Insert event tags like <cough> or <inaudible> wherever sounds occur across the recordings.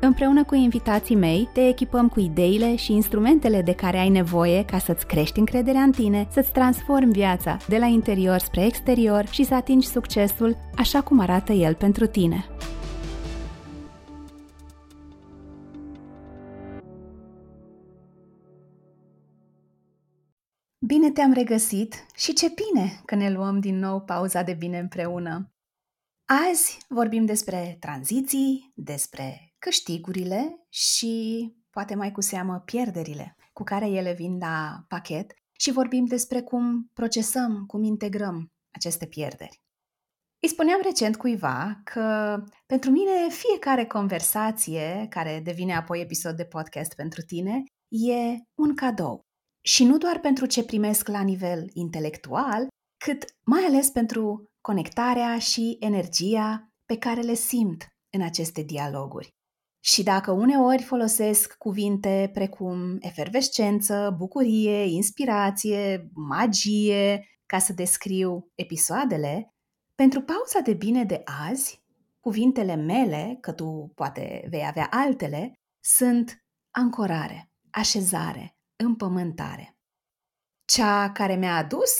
Împreună cu invitații mei, te echipăm cu ideile și instrumentele de care ai nevoie ca să-ți crești încrederea în tine, să-ți transformi viața de la interior spre exterior și să atingi succesul așa cum arată el pentru tine. Bine te-am regăsit și ce bine că ne luăm din nou pauza de bine împreună. Azi vorbim despre tranziții, despre câștigurile și poate mai cu seamă pierderile cu care ele vin la pachet și vorbim despre cum procesăm, cum integrăm aceste pierderi. Îi spuneam recent cuiva că pentru mine fiecare conversație care devine apoi episod de podcast pentru tine e un cadou. Și nu doar pentru ce primesc la nivel intelectual, cât mai ales pentru conectarea și energia pe care le simt în aceste dialoguri. Și dacă uneori folosesc cuvinte precum efervescență, bucurie, inspirație, magie, ca să descriu episoadele, pentru pauza de bine de azi, cuvintele mele, că tu poate vei avea altele, sunt ancorare, așezare, împământare. Cea care mi-a adus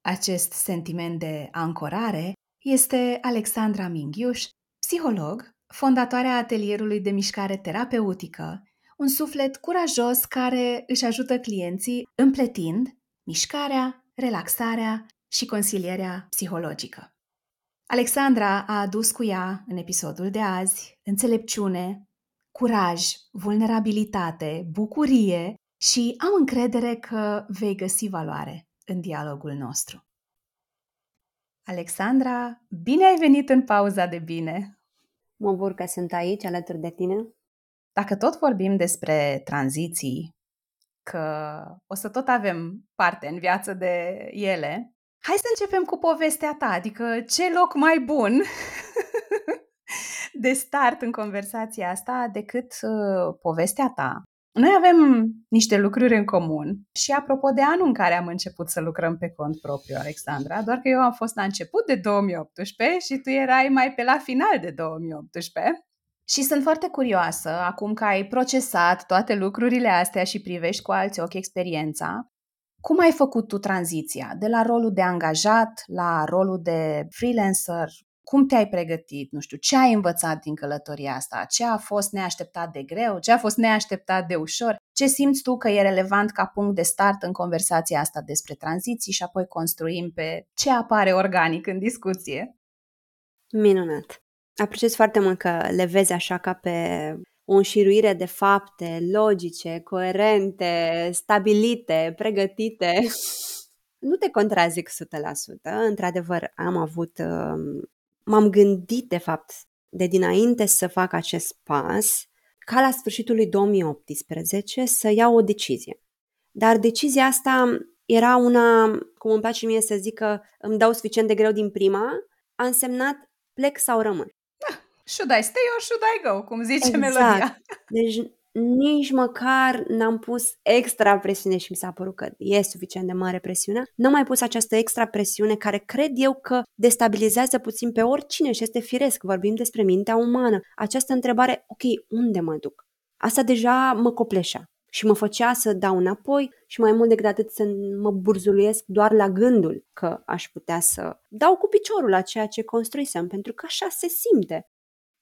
acest sentiment de ancorare este Alexandra Minghiuș, psiholog fondatoarea atelierului de mișcare terapeutică, un suflet curajos care își ajută clienții împletind mișcarea, relaxarea și consilierea psihologică. Alexandra a adus cu ea, în episodul de azi, înțelepciune, curaj, vulnerabilitate, bucurie și am încredere că vei găsi valoare în dialogul nostru. Alexandra, bine ai venit în pauza de bine! Mă bucur că sunt aici alături de tine. Dacă tot vorbim despre tranziții, că o să tot avem parte în viață de ele, hai să începem cu povestea ta, adică ce loc mai bun <laughs> de start în conversația asta decât uh, povestea ta noi avem niște lucruri în comun și apropo de anul în care am început să lucrăm pe cont propriu, Alexandra, doar că eu am fost la început de 2018 și tu erai mai pe la final de 2018. Și sunt foarte curioasă, acum că ai procesat toate lucrurile astea și privești cu alți ochi experiența, cum ai făcut tu tranziția de la rolul de angajat la rolul de freelancer? Cum te-ai pregătit, nu știu, ce ai învățat din călătoria asta, ce a fost neașteptat de greu, ce a fost neașteptat de ușor, ce simți tu că e relevant ca punct de start în conversația asta despre tranziții și apoi construim pe ce apare organic în discuție. Minunat! Apreciez foarte mult că le vezi așa ca pe o înșiruire de fapte logice, coerente, stabilite, pregătite. <laughs> Nu te contrazic 100%. Într-adevăr, am avut um, m-am gândit, de fapt, de dinainte să fac acest pas, ca la sfârșitul lui 2018 să iau o decizie. Dar decizia asta era una, cum îmi place mie să zic că îmi dau suficient de greu din prima, a însemnat plec sau rămân. Da, should I stay or should I go, cum zice exact. melodia. Deci nici măcar n-am pus extra presiune și mi s-a părut că e suficient de mare presiune. N-am mai pus această extra presiune care cred eu că destabilizează puțin pe oricine și este firesc. Vorbim despre mintea umană. Această întrebare, ok, unde mă duc? Asta deja mă copleșea și mă făcea să dau înapoi și mai mult decât atât să mă burzuluiesc doar la gândul că aș putea să dau cu piciorul la ceea ce construisem, pentru că așa se simte.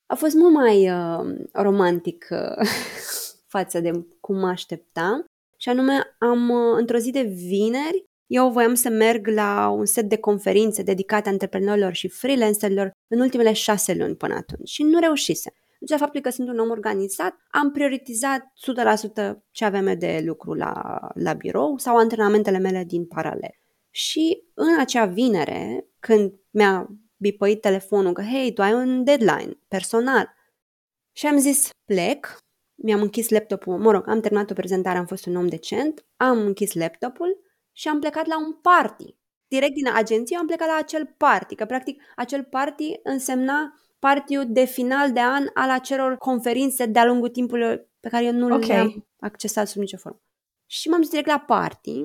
A fost mult mai uh, romantic uh, <laughs> față de cum mă așteptam și anume am, uh, într-o zi de vineri, eu voiam să merg la un set de conferințe dedicate antreprenorilor și freelancerilor în ultimele șase luni până atunci și nu reușise. Deci, faptul că sunt un om organizat, am prioritizat 100% ce aveam eu de lucru la, la birou sau antrenamentele mele din paralel. Și în acea vinere, când mi-a bipăit telefonul că, hei, tu ai un deadline personal, și am zis, plec, mi-am închis laptopul, mă rog, am terminat o prezentare, am fost un om decent, am închis laptopul și am plecat la un party. Direct din agenție am plecat la acel party, că practic acel party însemna party de final de an al acelor conferințe de-a lungul timpului pe care eu nu okay. le-am accesat sub nicio formă. Și m-am dus direct la party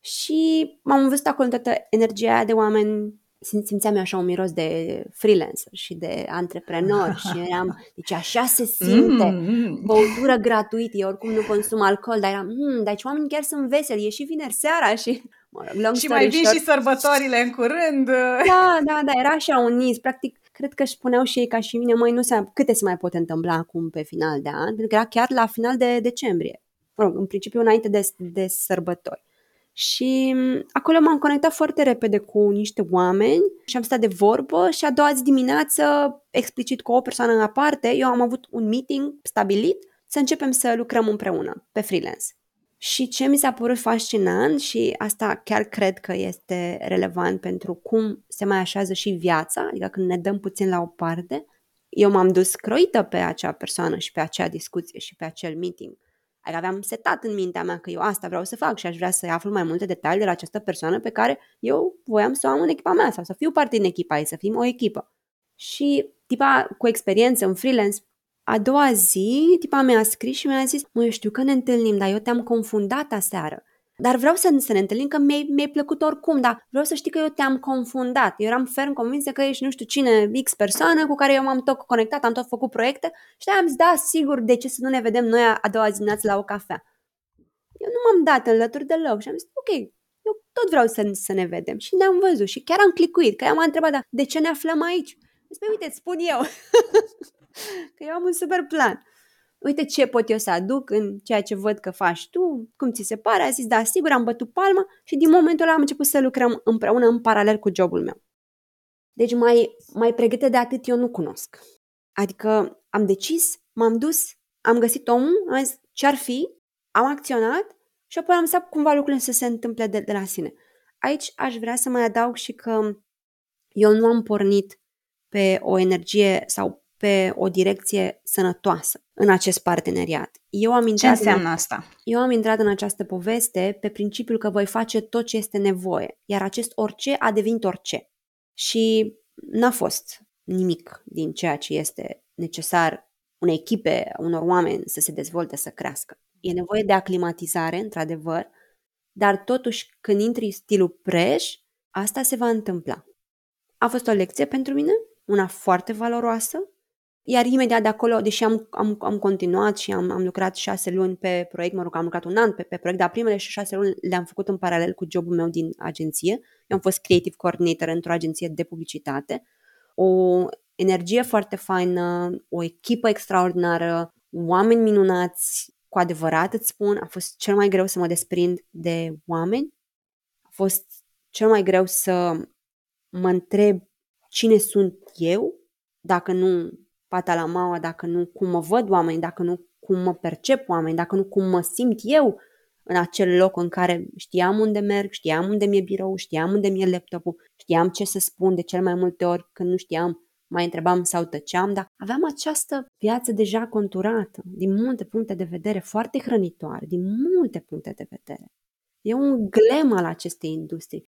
și m-am văzut acolo toată energia aia de oameni simțeam eu așa un miros de freelancer și de antreprenor și <laughs> eram, deci așa se simte, mm. băutură gratuită, eu oricum nu consum alcool, dar eram, hmm, deci oamenii chiar sunt veseli, e și vineri seara și mă rog, long Și mai vin short. și sărbătorile în curând. Da, da, da, era așa un nis, practic, cred că își spuneau și ei ca și mine, măi, nu se câte se mai pot întâmpla acum pe final de an, pentru că era chiar la final de decembrie. Mă rog, în principiu înainte de, de sărbători. Și mm, acolo m-am conectat foarte repede cu niște oameni și am stat de vorbă și a doua zi dimineață, explicit cu o persoană în aparte, eu am avut un meeting stabilit să începem să lucrăm împreună pe freelance. Și ce mi s-a părut fascinant și asta chiar cred că este relevant pentru cum se mai așează și viața, adică când ne dăm puțin la o parte, eu m-am dus croită pe acea persoană și pe acea discuție și pe acel meeting. Adică aveam setat în mintea mea că eu asta vreau să fac și aș vrea să aflu mai multe detalii de la această persoană pe care eu voiam să o am în echipa mea sau să fiu parte din echipa ei, să fim o echipă. Și tipa cu experiență în freelance, a doua zi, tipa mi-a scris și mi-a zis, mă, eu știu că ne întâlnim, dar eu te-am confundat aseară. Dar vreau să, să ne întâlnim, că mi-ai, mi plăcut oricum, dar vreau să știi că eu te-am confundat. Eu eram ferm convinsă că ești nu știu cine, X persoană cu care eu m-am tot conectat, am tot făcut proiecte și am zis, da, sigur, de ce să nu ne vedem noi a doua zi dimineață la o cafea. Eu nu m-am dat înlături deloc și am zis, ok, eu tot vreau să, să ne vedem. Și ne-am văzut și chiar am clicuit, că ea m-a întrebat, da, de ce ne aflăm aici? Zis, păi, uite, îți spun eu, <laughs> că eu am un super plan uite ce pot eu să aduc în ceea ce văd că faci tu, cum ți se pare, a zis, da, sigur, am bătut palma și din momentul ăla am început să lucrăm împreună în paralel cu jobul meu. Deci mai, mai pregătită de atât eu nu cunosc. Adică am decis, m-am dus, am găsit omul, am zis ce-ar fi, am acționat și apoi am lăsat cumva lucrurile să se întâmple de, de la sine. Aici aș vrea să mai adaug și că eu nu am pornit pe o energie sau pe o direcție sănătoasă în acest parteneriat. Eu am intrat ce înseamnă în, asta? Eu am intrat în această poveste pe principiul că voi face tot ce este nevoie, iar acest orice a devenit orice. Și n-a fost nimic din ceea ce este necesar unei echipe, unor oameni să se dezvolte, să crească. E nevoie de aclimatizare, într-adevăr, dar totuși când intri în stilul preș, asta se va întâmpla. A fost o lecție pentru mine, una foarte valoroasă, iar imediat de acolo, deși am, am, am continuat și am, am lucrat șase luni pe proiect, mă rog, am lucrat un an pe, pe proiect, dar primele și șase luni le-am făcut în paralel cu jobul meu din agenție. Eu am fost creative coordinator într-o agenție de publicitate. O energie foarte faină, o echipă extraordinară, oameni minunați, cu adevărat îți spun, a fost cel mai greu să mă desprind de oameni. A fost cel mai greu să mă întreb cine sunt eu, dacă nu patalamaua, dacă nu cum mă văd oameni, dacă nu cum mă percep oameni, dacă nu cum mă simt eu în acel loc în care știam unde merg, știam unde mi-e birou, știam unde mi-e laptopul, știam ce să spun de cel mai multe ori când nu știam, mai întrebam sau tăceam, dar aveam această viață deja conturată, din multe puncte de vedere, foarte hrănitoare, din multe puncte de vedere. E un glem al acestei industrii.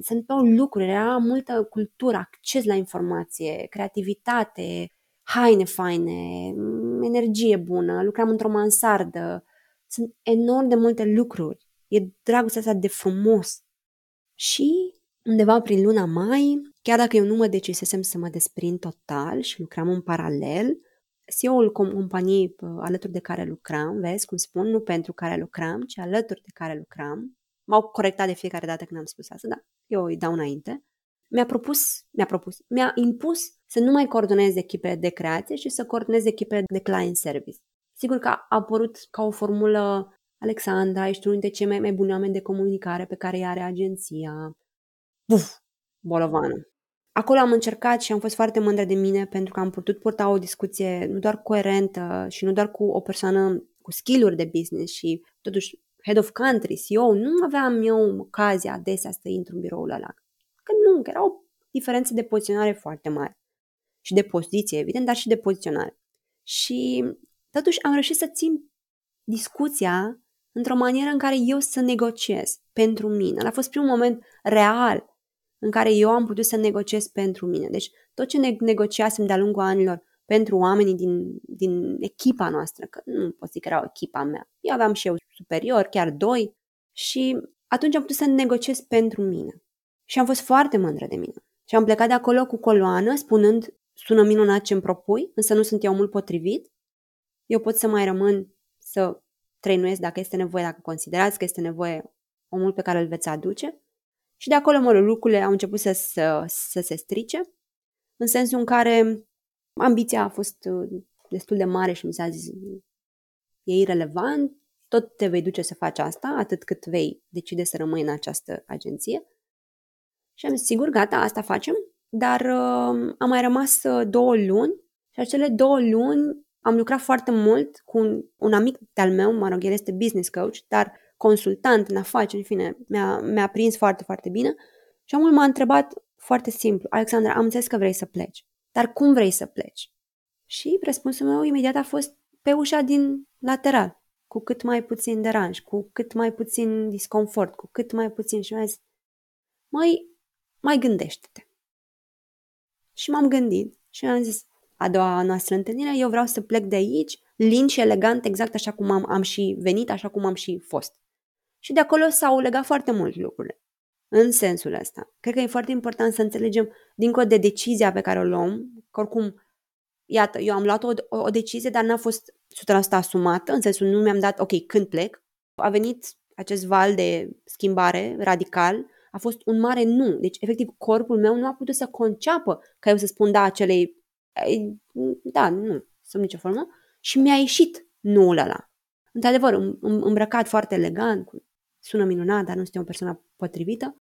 Se întâmplă lucruri, era multă cultură, acces la informație, creativitate, haine faine, energie bună, lucram într-o mansardă. Sunt enorm de multe lucruri. E dragostea asta de frumos. Și undeva prin luna mai, chiar dacă eu nu mă decisesem să mă desprind total și lucram în paralel, CEO-ul companiei alături de care lucram, vezi cum spun, nu pentru care lucram, ci alături de care lucram, m-au corectat de fiecare dată când am spus asta, dar eu îi dau înainte, mi-a propus, mi-a propus, mi-a impus să nu mai coordonez echipe de creație și să coordonez echipe de client service. Sigur că a apărut ca o formulă Alexandra, ești unul dintre cei mai, mai buni oameni de comunicare pe care îi are agenția. Buf, bolovană. Acolo am încercat și am fost foarte mândră de mine pentru că am putut purta o discuție nu doar coerentă și nu doar cu o persoană cu skill-uri de business și totuși head of country, CEO, nu aveam eu ocazia adesea să intru în biroul ăla. Că nu, că era o diferență de poziționare foarte mare. Și de poziție, evident, dar și de poziționare. Și Totuși am reușit să țin discuția într-o manieră în care eu să negociez pentru mine. A fost primul moment real în care eu am putut să negociez pentru mine. Deci tot ce ne- negociasem de-a lungul anilor pentru oamenii din, din echipa noastră, că nu pot zic că era o echipa mea. Eu aveam și eu superior, chiar doi, și atunci am putut să negociez pentru mine. Și am fost foarte mândră de mine. Și am plecat de acolo cu coloană, spunând, sună minunat ce-mi propui, însă nu sunt eu mult potrivit. Eu pot să mai rămân să trăinuiesc dacă este nevoie, dacă considerați că este nevoie omul pe care îl veți aduce. Și de acolo, mă, lucrurile au început să, să, să se strice, în sensul în care ambiția a fost uh, destul de mare și mi s-a zis e irrelevant, tot te vei duce să faci asta, atât cât vei decide să rămâi în această agenție. Și am zis, sigur, gata, asta facem, dar uh, am mai rămas uh, două luni și acele două luni am lucrat foarte mult cu un, un amic de-al meu, mă rog, el este business coach, dar consultant în afaceri, în fine, mi-a, mi-a prins foarte, foarte bine și omul m-a întrebat foarte simplu, Alexandra, am înțeles că vrei să pleci, dar cum vrei să pleci? Și răspunsul meu imediat a fost pe ușa din lateral, cu cât mai puțin deranj, cu cât mai puțin disconfort, cu cât mai puțin și mi-a zis, mai, mai gândește-te. Și m-am gândit și am zis, a doua noastră întâlnire, eu vreau să plec de aici, lin și elegant, exact așa cum am, am și venit, așa cum am și fost. Și de acolo s-au legat foarte mult lucrurile. În sensul ăsta. Cred că e foarte important să înțelegem, dincolo de decizia pe care o luăm, că oricum, iată, eu am luat o, o, o decizie, dar n-a fost 100% asumată, în sensul nu mi-am dat, ok, când plec. A venit acest val de schimbare radical, a fost un mare nu. Deci, efectiv, corpul meu nu a putut să conceapă ca eu să spun da acelei, da, nu, sub nicio formă. Și mi-a ieșit nu ăla. Într-adevăr, îmbrăcat foarte elegant, cu sună minunat, dar nu suntem o persoană potrivită.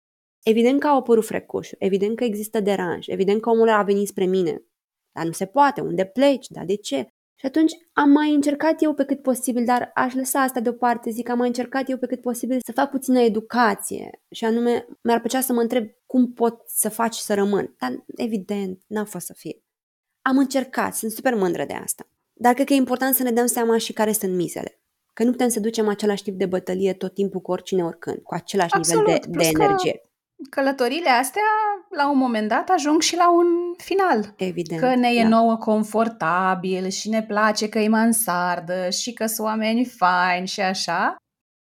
Evident că au apărut frecușuri, evident că există deranj, evident că omul a venit spre mine. Dar nu se poate, unde pleci, dar de ce? Și atunci am mai încercat eu pe cât posibil, dar aș lăsa asta deoparte, zic, am mai încercat eu pe cât posibil să fac puțină educație și anume mi-ar plăcea să mă întreb cum pot să faci să rămân. Dar evident, n-a fost să fie. Am încercat, sunt super mândră de asta. Dar cred că e important să ne dăm seama și care sunt mizele. Că nu putem să ducem același tip de bătălie tot timpul cu oricine oricând, cu același Absolut, nivel de, de energie. Călătorile astea, la un moment dat, ajung și la un final. Evident. Că ne e da. nouă confortabil și ne place că e mansardă și că sunt oameni faini și așa.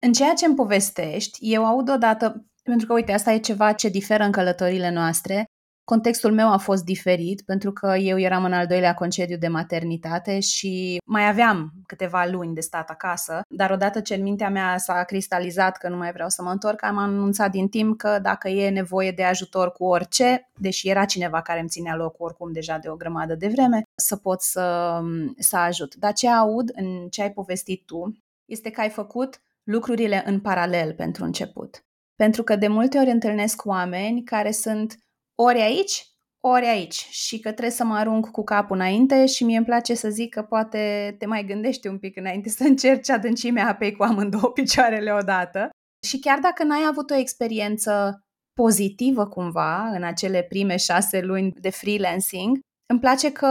În ceea ce îmi povestești, eu aud odată, pentru că, uite, asta e ceva ce diferă în călătorile noastre, Contextul meu a fost diferit pentru că eu eram în al doilea concediu de maternitate și mai aveam câteva luni de stat acasă, dar odată ce în mintea mea s-a cristalizat că nu mai vreau să mă întorc, am anunțat din timp că dacă e nevoie de ajutor cu orice, deși era cineva care îmi ținea loc oricum deja de o grămadă de vreme, să pot să, să ajut. Dar ce aud în ce ai povestit tu este că ai făcut lucrurile în paralel pentru început. Pentru că de multe ori întâlnesc oameni care sunt ori aici, ori aici și că trebuie să mă arunc cu capul înainte și mie îmi place să zic că poate te mai gândești un pic înainte <laughs> să încerci adâncimea apei cu amândouă picioarele odată. Și chiar dacă n-ai avut o experiență pozitivă cumva în acele prime șase luni de freelancing, îmi place că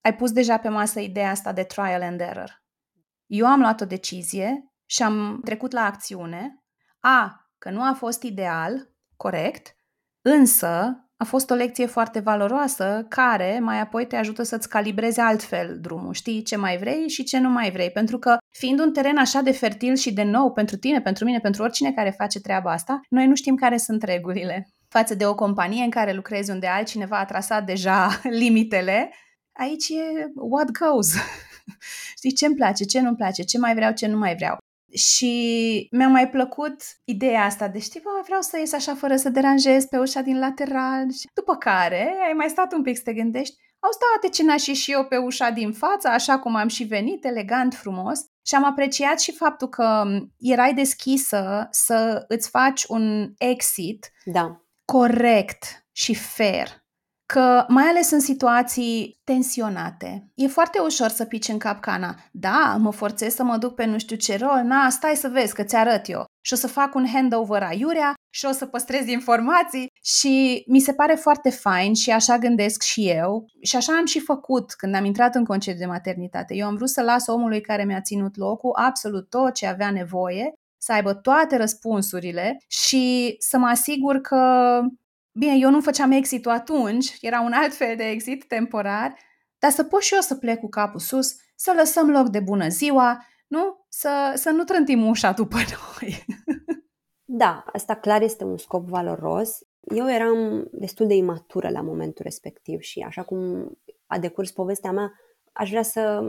ai pus deja pe masă ideea asta de trial and error. Eu am luat o decizie și am trecut la acțiune. A, că nu a fost ideal, corect, Însă, a fost o lecție foarte valoroasă care mai apoi te ajută să-ți calibrezi altfel drumul. Știi ce mai vrei și ce nu mai vrei. Pentru că fiind un teren așa de fertil și de nou pentru tine, pentru mine, pentru oricine care face treaba asta, noi nu știm care sunt regulile. Față de o companie în care lucrezi unde altcineva a trasat deja <laughs> limitele, aici e what goes. <laughs> Știi ce îmi place, ce nu-mi place, ce mai vreau, ce nu mai vreau. Și mi-a mai plăcut ideea asta de știi, bă, vreau să ies așa fără să deranjez pe ușa din lateral. După care ai mai stat un pic să te gândești, au stat de ce n-aș și eu pe ușa din față, așa cum am și venit, elegant, frumos. Și am apreciat și faptul că erai deschisă să îți faci un exit da. corect și fair că mai ales în situații tensionate, e foarte ușor să pici în capcana. Da, mă forțez să mă duc pe nu știu ce rol, na, stai să vezi că ți arăt eu. Și o să fac un handover aiurea și o să păstrez informații și mi se pare foarte fain și așa gândesc și eu și așa am și făcut când am intrat în concediu de maternitate. Eu am vrut să las omului care mi-a ținut locul absolut tot ce avea nevoie, să aibă toate răspunsurile și să mă asigur că, bine, eu nu făceam exitul atunci, era un alt fel de exit temporar, dar să pot și eu să plec cu capul sus, să lăsăm loc de bună ziua, nu? Să, să nu trântim ușa după <laughs> noi. Da, asta clar este un scop valoros. Eu eram destul de imatură la momentul respectiv și așa cum a decurs povestea mea, aș vrea să,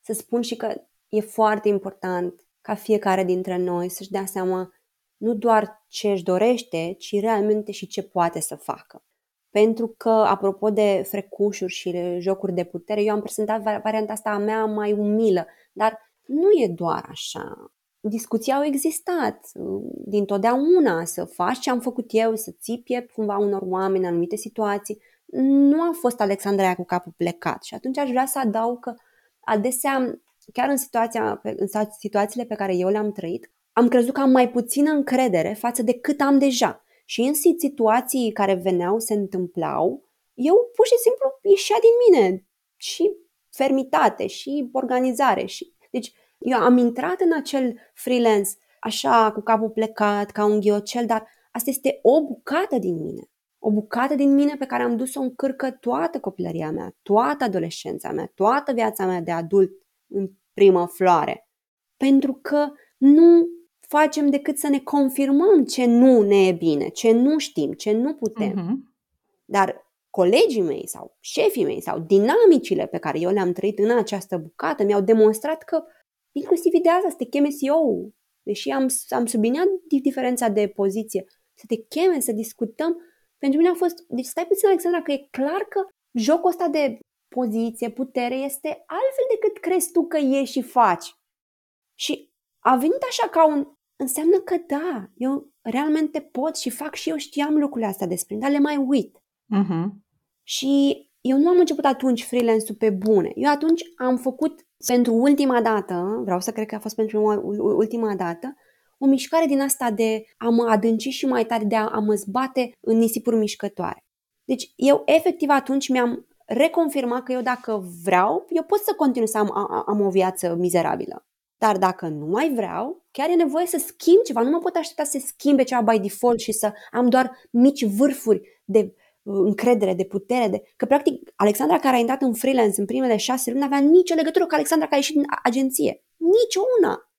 să spun și că e foarte important ca fiecare dintre noi să-și dea seama nu doar ce își dorește, ci realmente și ce poate să facă. Pentru că, apropo de frecușuri și jocuri de putere, eu am prezentat varianta asta a mea mai umilă, dar nu e doar așa discuții au existat din totdeauna să faci ce am făcut eu, să ții piept cumva unor oameni în anumite situații. Nu a fost Alexandra cu capul plecat și atunci aș vrea să adaug că adesea, chiar în, situația, în situațiile pe care eu le-am trăit, am crezut că am mai puțină încredere față de cât am deja. Și în situații care veneau, se întâmplau, eu pur și simplu ieșea din mine și fermitate și organizare. Și... Deci eu am intrat în acel freelance așa, cu capul plecat, ca un ghiocel, dar asta este o bucată din mine. O bucată din mine pe care am dus-o în cârcă toată copilăria mea, toată adolescența mea, toată viața mea de adult în primă floare. Pentru că nu facem decât să ne confirmăm ce nu ne e bine, ce nu știm, ce nu putem. Uh-huh. Dar colegii mei sau șefii mei sau dinamicile pe care eu le-am trăit în această bucată mi-au demonstrat că inclusiv ideea asta, să te cheme ceo Deși am, am subliniat diferența de poziție, să te cheme, să discutăm. Pentru mine a fost, deci stai puțin, Alexandra, că e clar că jocul ăsta de poziție, putere, este altfel decât crezi tu că e și faci. Și a venit așa ca un, înseamnă că da, eu realmente pot și fac și eu știam lucrurile astea despre dar le mai uit. Uh-huh. Și eu nu am început atunci freelance-ul pe bune. Eu atunci am făcut pentru ultima dată, vreau să cred că a fost pentru ultima dată, o mișcare din asta de a mă adânci și mai tare, de a, a mă zbate în nisipuri mișcătoare. Deci eu efectiv atunci mi-am reconfirmat că eu dacă vreau, eu pot să continui să am, am, am o viață mizerabilă. Dar dacă nu mai vreau, chiar e nevoie să schimb ceva. Nu mă pot aștepta să schimbe ceva by default și să am doar mici vârfuri de încredere, de putere, de... că practic Alexandra care a intrat în freelance în primele șase luni avea nicio legătură cu Alexandra care a ieșit din agenție. Nici una.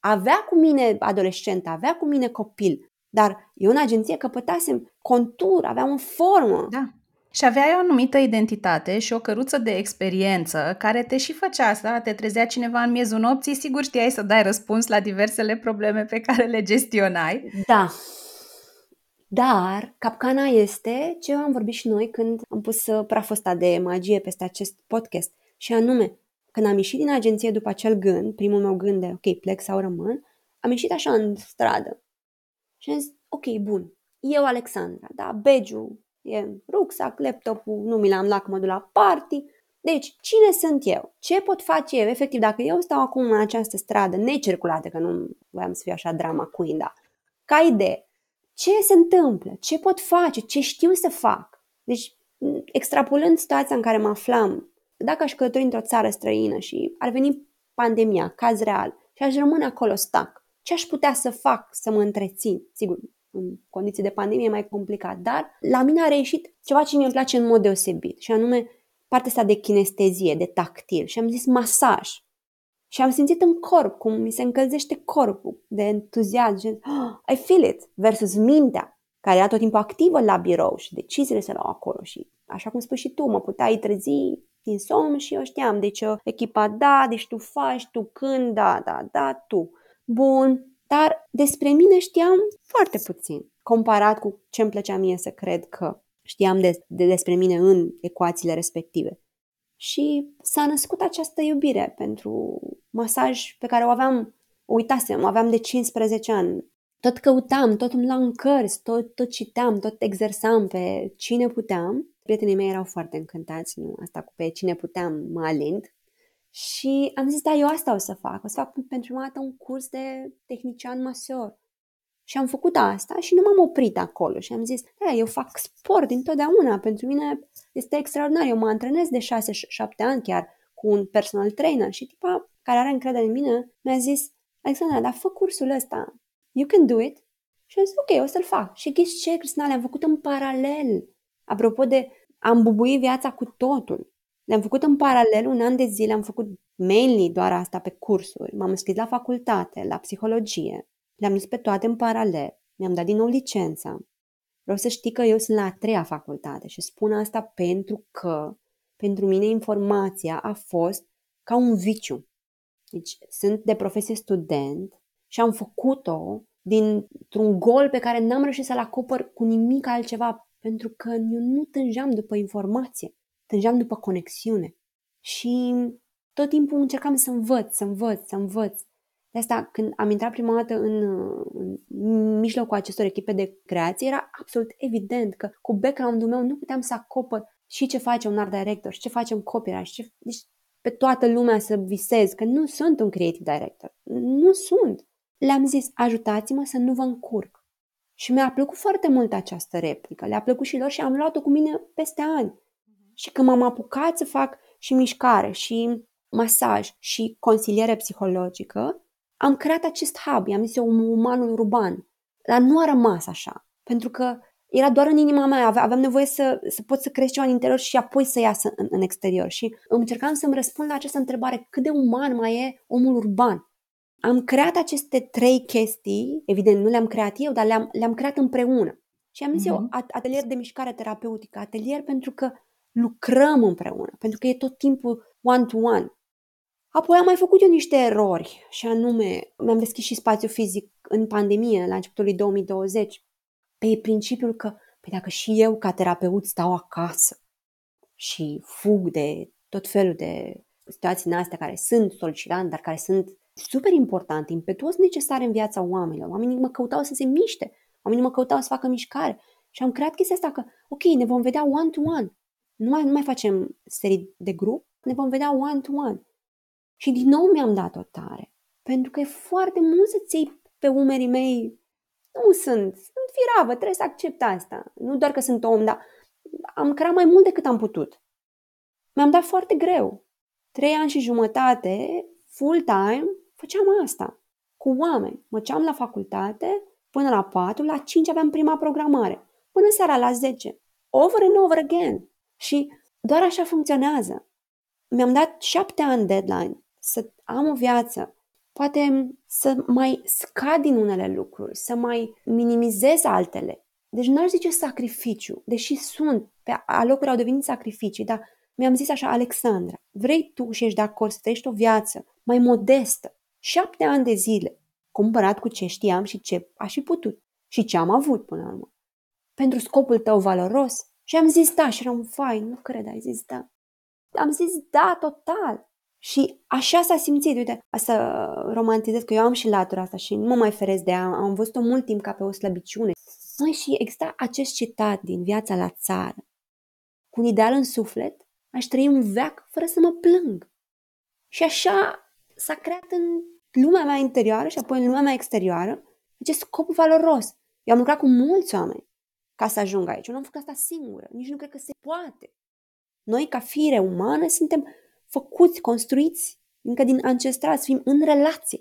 Avea cu mine adolescent, avea cu mine copil, dar eu în agenție căpătasem contur, aveam o formă. Da. Și aveai o anumită identitate și o căruță de experiență care te și făcea asta, te trezea cineva în miezul nopții, sigur știai să dai răspuns la diversele probleme pe care le gestionai. Da, dar capcana este ce am vorbit și noi când am pus uh, praful ăsta de magie peste acest podcast. Și anume, când am ieșit din agenție după acel gând, primul meu gând de ok, plec sau rămân, am ieșit așa în stradă. Și am zis, ok, bun, eu Alexandra, da, begiu, e rucsac, laptopul, nu mi l-am luat că mă duc la party. Deci, cine sunt eu? Ce pot face eu? Efectiv, dacă eu stau acum în această stradă necirculată, că nu voiam să fiu așa drama queen, da, ca idee, ce se întâmplă, ce pot face, ce știu să fac. Deci, extrapolând situația în care mă aflam, dacă aș călători într-o țară străină și ar veni pandemia, caz real, și aș rămâne acolo stac, ce aș putea să fac să mă întrețin? Sigur, în condiții de pandemie e mai complicat, dar la mine a reieșit ceva ce mi îmi place în mod deosebit, și anume partea asta de kinestezie, de tactil. Și am zis masaj. Și am simțit în corp cum mi se încălzește corpul de entuziasm. Și, oh, I feel it. Versus mintea, care era tot timpul activă la birou și deciziile se luau acolo. Și așa cum spui și tu, mă puteai trezi din somn și eu știam. Deci echipa, da, deci tu faci, tu când, da, da, da, tu. Bun, dar despre mine știam foarte puțin, comparat cu ce îmi plăcea mie să cred că știam de, de despre mine în ecuațiile respective. Și s-a născut această iubire pentru masaj pe care o aveam, o uitasem, o aveam de 15 ani. Tot căutam, tot îmi luam cărți, tot, tot citeam, tot exersam pe cine puteam. Prietenii mei erau foarte încântați, nu? Asta cu pe cine puteam mă alind. Și am zis, da, eu asta o să fac. O să fac pentru prima dată un curs de tehnician masor. Și am făcut asta și nu m-am oprit acolo și am zis, da, eu fac sport întotdeauna, pentru mine este extraordinar, eu mă antrenez de 6-7 ani chiar cu un personal trainer și tipa care are încredere în mine mi-a zis, Alexandra, dar fă cursul ăsta, you can do it. Și am zis, ok, o să-l fac. Și ghiți ce, Cristina, le-am făcut în paralel. Apropo de am bubuit viața cu totul. Le-am făcut în paralel un an de zile, am făcut mainly doar asta pe cursuri. M-am înscris la facultate, la psihologie. Le-am dus pe toate în paralel. Mi-am dat din nou licența. Vreau să știi că eu sunt la a treia facultate și spun asta pentru că pentru mine informația a fost ca un viciu. Deci sunt de profesie student și am făcut-o dintr-un gol pe care n-am reușit să-l acopăr cu nimic altceva, pentru că eu nu tângeam după informație, tângeam după conexiune. Și tot timpul încercam să învăț, să învăț, să învăț. De asta, când am intrat prima dată în, în mijlocul acestor echipe de creație, era absolut evident că cu background-ul meu nu puteam să acopăr și ce face un art director, și ce face un copywriter, și ce... Deci, pe toată lumea să visez, că nu sunt un creative director. Nu sunt. Le-am zis, ajutați-mă să nu vă încurc. Și mi-a plăcut foarte mult această replică. Le-a plăcut și lor și am luat-o cu mine peste ani. Mhm. Și când m-am apucat să fac și mișcare, și masaj, și consiliere psihologică, am creat acest hub, i-am zis eu umanul urban. Dar nu a rămas așa. Pentru că era doar în inima mea, aveam nevoie să, să pot să crești ceva în interior și apoi să iasă în, în exterior. Și încercam să-mi răspund la această întrebare, cât de uman mai e omul urban? Am creat aceste trei chestii, evident nu le-am creat eu, dar le-am, le-am creat împreună. Și am zis mm-hmm. eu, mhm. atelier de mișcare terapeutică, atelier pentru că lucrăm împreună, pentru că e tot timpul one-to-one. Apoi am mai făcut eu niște erori și anume mi-am deschis și spațiu fizic în pandemie, la începutul lui 2020 pe principiul că, păi dacă și eu ca terapeut stau acasă și fug de tot felul de situații în astea care sunt solicitante, dar care sunt super importante, impetuos necesare în viața oamenilor. Oamenii mă căutau să se miște, oamenii mă căutau să facă mișcare. Și am creat chestia asta că, ok, ne vom vedea one-to-one. Nu mai, nu mai facem serii de grup, ne vom vedea one-to-one. Și din nou mi-am dat o tare. Pentru că e foarte mult să-ți iei pe umerii mei. Nu sunt, firavă, trebuie să accept asta. Nu doar că sunt om, dar am creat mai mult decât am putut. Mi-am dat foarte greu. Trei ani și jumătate, full time, făceam asta. Cu oameni. Măceam la facultate, până la 4, la 5 aveam prima programare. Până seara la 10. Over and over again. Și doar așa funcționează. Mi-am dat șapte ani deadline să am o viață poate să mai scad din unele lucruri, să mai minimizez altele. Deci n-aș zice sacrificiu, deși sunt, pe alocuri au devenit sacrificii, dar mi-am zis așa, Alexandra, vrei tu și ești de acord să trăiești o viață mai modestă, șapte ani de zile, cumpărat cu ce știam și ce aș fi putut și ce am avut până la urmă, pentru scopul tău valoros? Și am zis da și eram fain, nu cred, ai zis da. Am zis da, total. Și așa s-a simțit, uite, să romantizez că eu am și latura asta și nu mă mai feresc de ea, am văzut-o mult timp ca pe o slăbiciune. Măi, și exista acest citat din viața la țară. Cu un ideal în suflet, aș trăi un veac fără să mă plâng. Și așa s-a creat în lumea mea interioară și apoi în lumea mea exterioară acest scop valoros. Eu am lucrat cu mulți oameni ca să ajung aici. Eu nu am făcut asta singură. Nici nu cred că se poate. Noi, ca fire umane, suntem făcuți, construiți încă din ancestral, să fim în relație.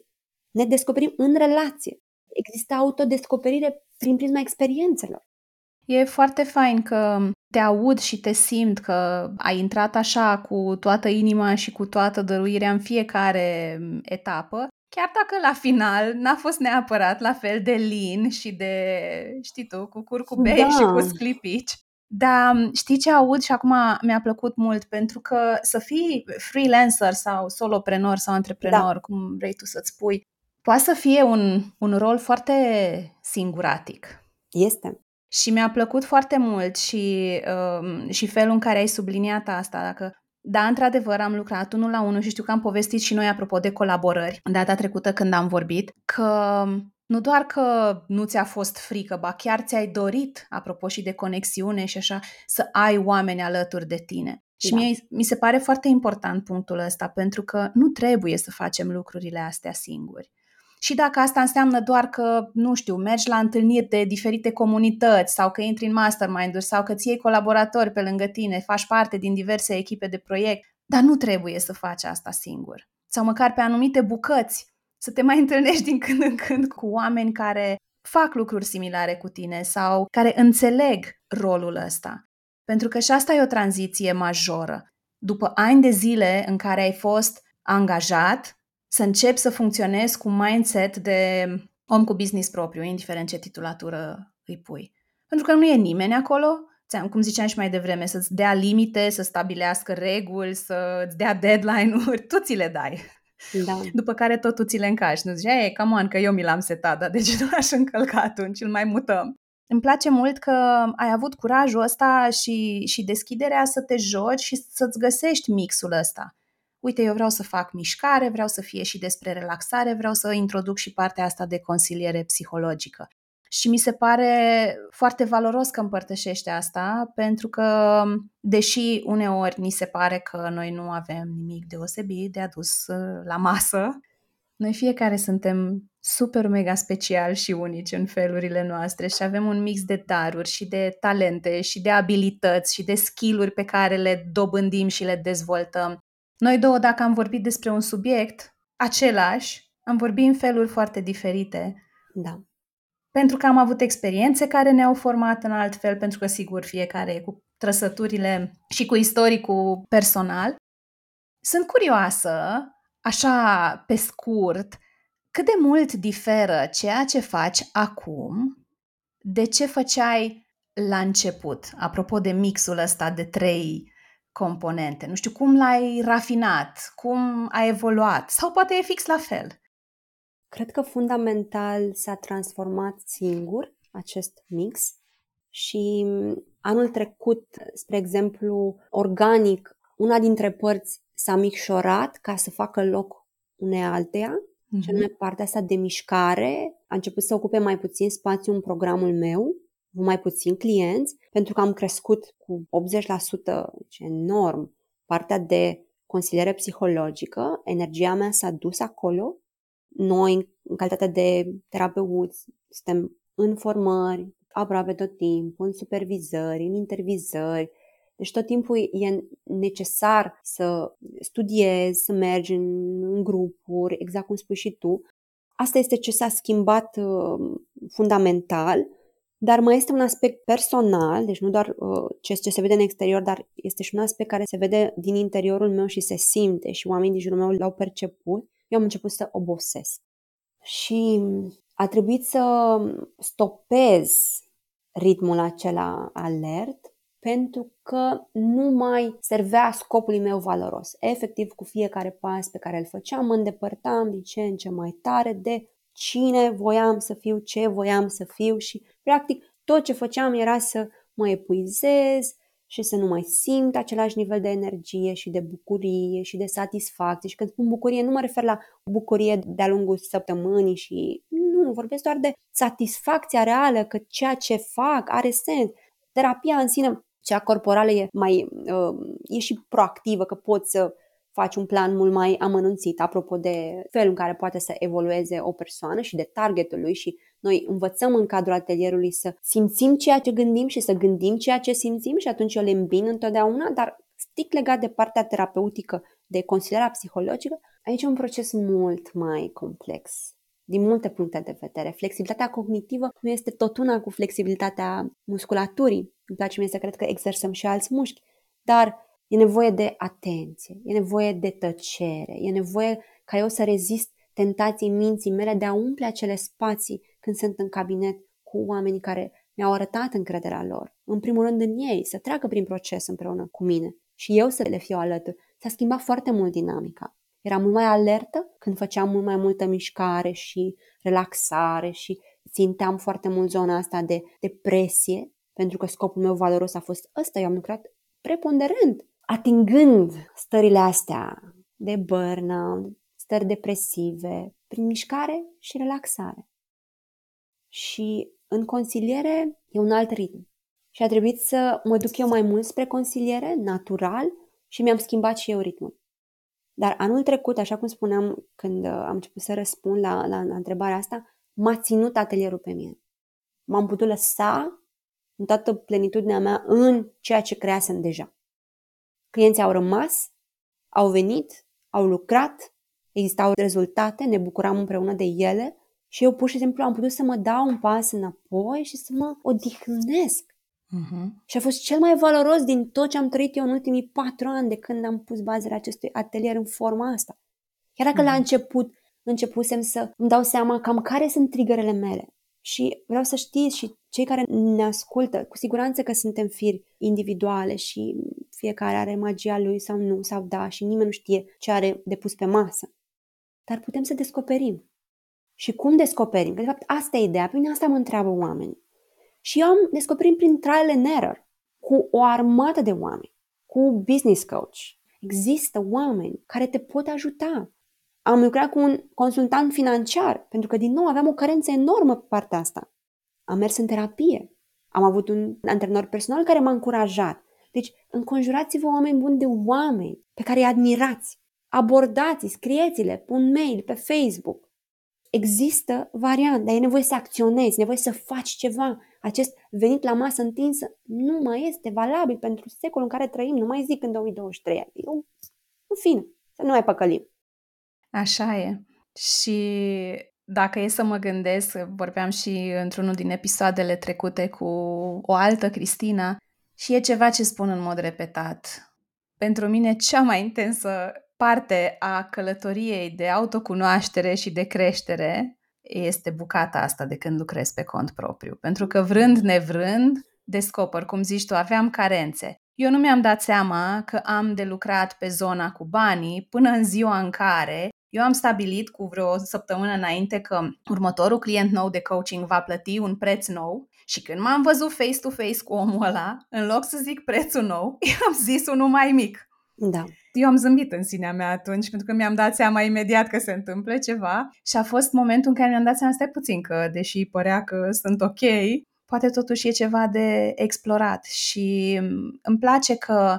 Ne descoperim în relație. Există autodescoperire prin prisma experiențelor. E foarte fain că te aud și te simt că ai intrat așa cu toată inima și cu toată dăruirea în fiecare etapă, chiar dacă la final n-a fost neapărat la fel de lin și de, știi tu, cu curcubei da. și cu sclipici. Dar știi ce aud și acum mi-a plăcut mult pentru că să fii freelancer sau soloprenor sau antreprenor, da. cum vrei tu să-ți spui, poate să fie un, un rol foarte singuratic. Este. Și mi-a plăcut foarte mult și, uh, și felul în care ai subliniat asta. Dacă da, într-adevăr, am lucrat unul la unul și știu că am povestit și noi apropo de colaborări data trecută când am vorbit, că nu doar că nu ți-a fost frică, ba chiar ți-ai dorit, apropo și de conexiune și așa, să ai oameni alături de tine. Și da. mie, mi se pare foarte important punctul ăsta, pentru că nu trebuie să facem lucrurile astea singuri. Și dacă asta înseamnă doar că, nu știu, mergi la întâlniri de diferite comunități sau că intri în mastermind-uri sau că ți iei colaboratori pe lângă tine, faci parte din diverse echipe de proiect, dar nu trebuie să faci asta singur. Sau măcar pe anumite bucăți, să te mai întâlnești din când în când cu oameni care fac lucruri similare cu tine sau care înțeleg rolul ăsta. Pentru că și asta e o tranziție majoră. După ani de zile în care ai fost angajat, să începi să funcționezi cu mindset de om cu business propriu, indiferent ce titulatură îi pui. Pentru că nu e nimeni acolo, cum ziceam și mai devreme, să-ți dea limite, să stabilească reguli, să-ți dea deadline-uri, <laughs> tu ți le dai. Da. După care tot tu ți le încași. Nu zici, e, cam on, că eu mi l-am setat, dar de ce nu aș încălca atunci, îl mai mutăm. Îmi place mult că ai avut curajul ăsta și, și deschiderea să te joci și să-ți găsești mixul ăsta. Uite, eu vreau să fac mișcare, vreau să fie și despre relaxare, vreau să introduc și partea asta de consiliere psihologică. Și mi se pare foarte valoros că împărtășește asta, pentru că, deși uneori ni se pare că noi nu avem nimic deosebit de adus uh, la masă, noi fiecare suntem super mega special și unici în felurile noastre și avem un mix de daruri și de talente și de abilități și de skill-uri pe care le dobândim și le dezvoltăm. Noi două, dacă am vorbit despre un subiect același, am vorbit în feluri foarte diferite. Da. Pentru că am avut experiențe care ne-au format în alt fel, pentru că, sigur, fiecare e cu trăsăturile și cu istoricul personal. Sunt curioasă, așa pe scurt, cât de mult diferă ceea ce faci acum de ce făceai la început, apropo de mixul ăsta de trei componente. Nu știu cum l-ai rafinat, cum a evoluat sau poate e fix la fel. Cred că fundamental s-a transformat singur acest mix și anul trecut, spre exemplu, organic, una dintre părți s-a micșorat ca să facă loc unei alteia, mm-hmm. și anume partea asta de mișcare a început să ocupe mai puțin spațiu în programul meu, mai puțin clienți, pentru că am crescut cu 80%, ce enorm, partea de consiliere psihologică, energia mea s-a dus acolo noi, în calitate de terapeuți, suntem în formări aproape tot timpul, în supervizări, în intervizări. Deci tot timpul e necesar să studiezi, să mergi în, în grupuri, exact cum spui și tu. Asta este ce s-a schimbat uh, fundamental, dar mai este un aspect personal, deci nu doar uh, ce, ce se vede în exterior, dar este și un aspect care se vede din interiorul meu și se simte și oamenii din jurul meu l-au perceput eu am început să obosesc. Și a trebuit să stopez ritmul acela alert pentru că nu mai servea scopului meu valoros. Efectiv, cu fiecare pas pe care îl făceam, mă îndepărtam din ce în ce mai tare de cine voiam să fiu, ce voiam să fiu și, practic, tot ce făceam era să mă epuizez, și să nu mai simt același nivel de energie și de bucurie și de satisfacție. Și când spun bucurie, nu mă refer la bucurie de-a lungul săptămânii și nu, vorbesc doar de satisfacția reală că ceea ce fac are sens. Terapia în sine, cea corporală e mai uh, e și proactivă, că poți să faci un plan mult mai amănunțit, apropo de felul în care poate să evolueze o persoană și de targetul lui și noi învățăm în cadrul atelierului să simțim ceea ce gândim și să gândim ceea ce simțim și atunci eu le îmbin întotdeauna, dar strict legat de partea terapeutică, de consilierea psihologică, aici e un proces mult mai complex din multe puncte de vedere. Flexibilitatea cognitivă nu este tot una cu flexibilitatea musculaturii. Îmi place mie să cred că exersăm și alți mușchi, dar e nevoie de atenție, e nevoie de tăcere, e nevoie ca eu să rezist tentației minții mele de a umple acele spații când sunt în cabinet cu oamenii care mi-au arătat încrederea lor. În primul rând în ei, să treacă prin proces împreună cu mine și eu să le fiu alături. S-a schimbat foarte mult dinamica. Eram mult mai alertă când făceam mult mai multă mișcare și relaxare și ținteam foarte mult zona asta de depresie, pentru că scopul meu valoros a fost ăsta. Eu am lucrat preponderent, atingând stările astea de burnout, stări depresive, prin mișcare și relaxare. Și în consiliere e un alt ritm. Și a trebuit să mă duc eu mai mult spre consiliere, natural, și mi-am schimbat și eu ritmul. Dar anul trecut, așa cum spuneam când uh, am început să răspund la, la, la întrebarea asta, m-a ținut atelierul pe mine. M-am putut lăsa în toată plenitudinea mea în ceea ce creasem deja. Clienții au rămas, au venit, au lucrat, existau rezultate, ne bucuram împreună de ele și eu pur și simplu am putut să mă dau un pas înapoi și să mă odihnesc. Uh-huh. Și a fost cel mai valoros din tot ce am trăit eu în ultimii patru ani de când am pus bazele acestui atelier în forma asta. Chiar dacă uh-huh. la început începusem să îmi dau seama cam care sunt triggerele mele. Și vreau să știți și cei care ne ascultă, cu siguranță că suntem firi individuale și fiecare are magia lui sau nu, sau da, și nimeni nu știe ce are de pus pe masă. Dar putem să descoperim. Și cum descoperim? Că de fapt asta e ideea, pe mine asta mă întreabă oamenii. Și eu am descoperit prin trial and error, cu o armată de oameni, cu business coach. Există oameni care te pot ajuta. Am lucrat cu un consultant financiar, pentru că, din nou, aveam o carență enormă pe partea asta. Am mers în terapie. Am avut un antrenor personal care m-a încurajat. Deci, înconjurați-vă oameni buni de oameni pe care îi admirați. Abordați, scrieți-le un mail pe Facebook. Există variante, dar e nevoie să acționezi, e nevoie să faci ceva. Acest venit la masă întinsă nu mai este valabil pentru secolul în care trăim, nu mai zic în 2023. Eu, în fine, să nu mai păcălim. Așa e. Și dacă e să mă gândesc, vorbeam și într-unul din episoadele trecute cu o altă Cristina și e ceva ce spun în mod repetat. Pentru mine cea mai intensă parte a călătoriei de autocunoaștere și de creștere este bucata asta de când lucrez pe cont propriu. Pentru că vrând nevrând, descoper, cum zici tu, aveam carențe. Eu nu mi-am dat seama că am de lucrat pe zona cu banii până în ziua în care eu am stabilit cu vreo săptămână înainte că următorul client nou de coaching va plăti un preț nou și când m-am văzut face-to-face cu omul ăla, în loc să zic prețul nou, <laughs> i am zis unul mai mic. Da. Eu am zâmbit în sinea mea atunci, pentru că mi-am dat seama imediat că se întâmplă ceva și a fost momentul în care mi-am dat seama, stai puțin, că deși părea că sunt ok, poate totuși e ceva de explorat și îmi place că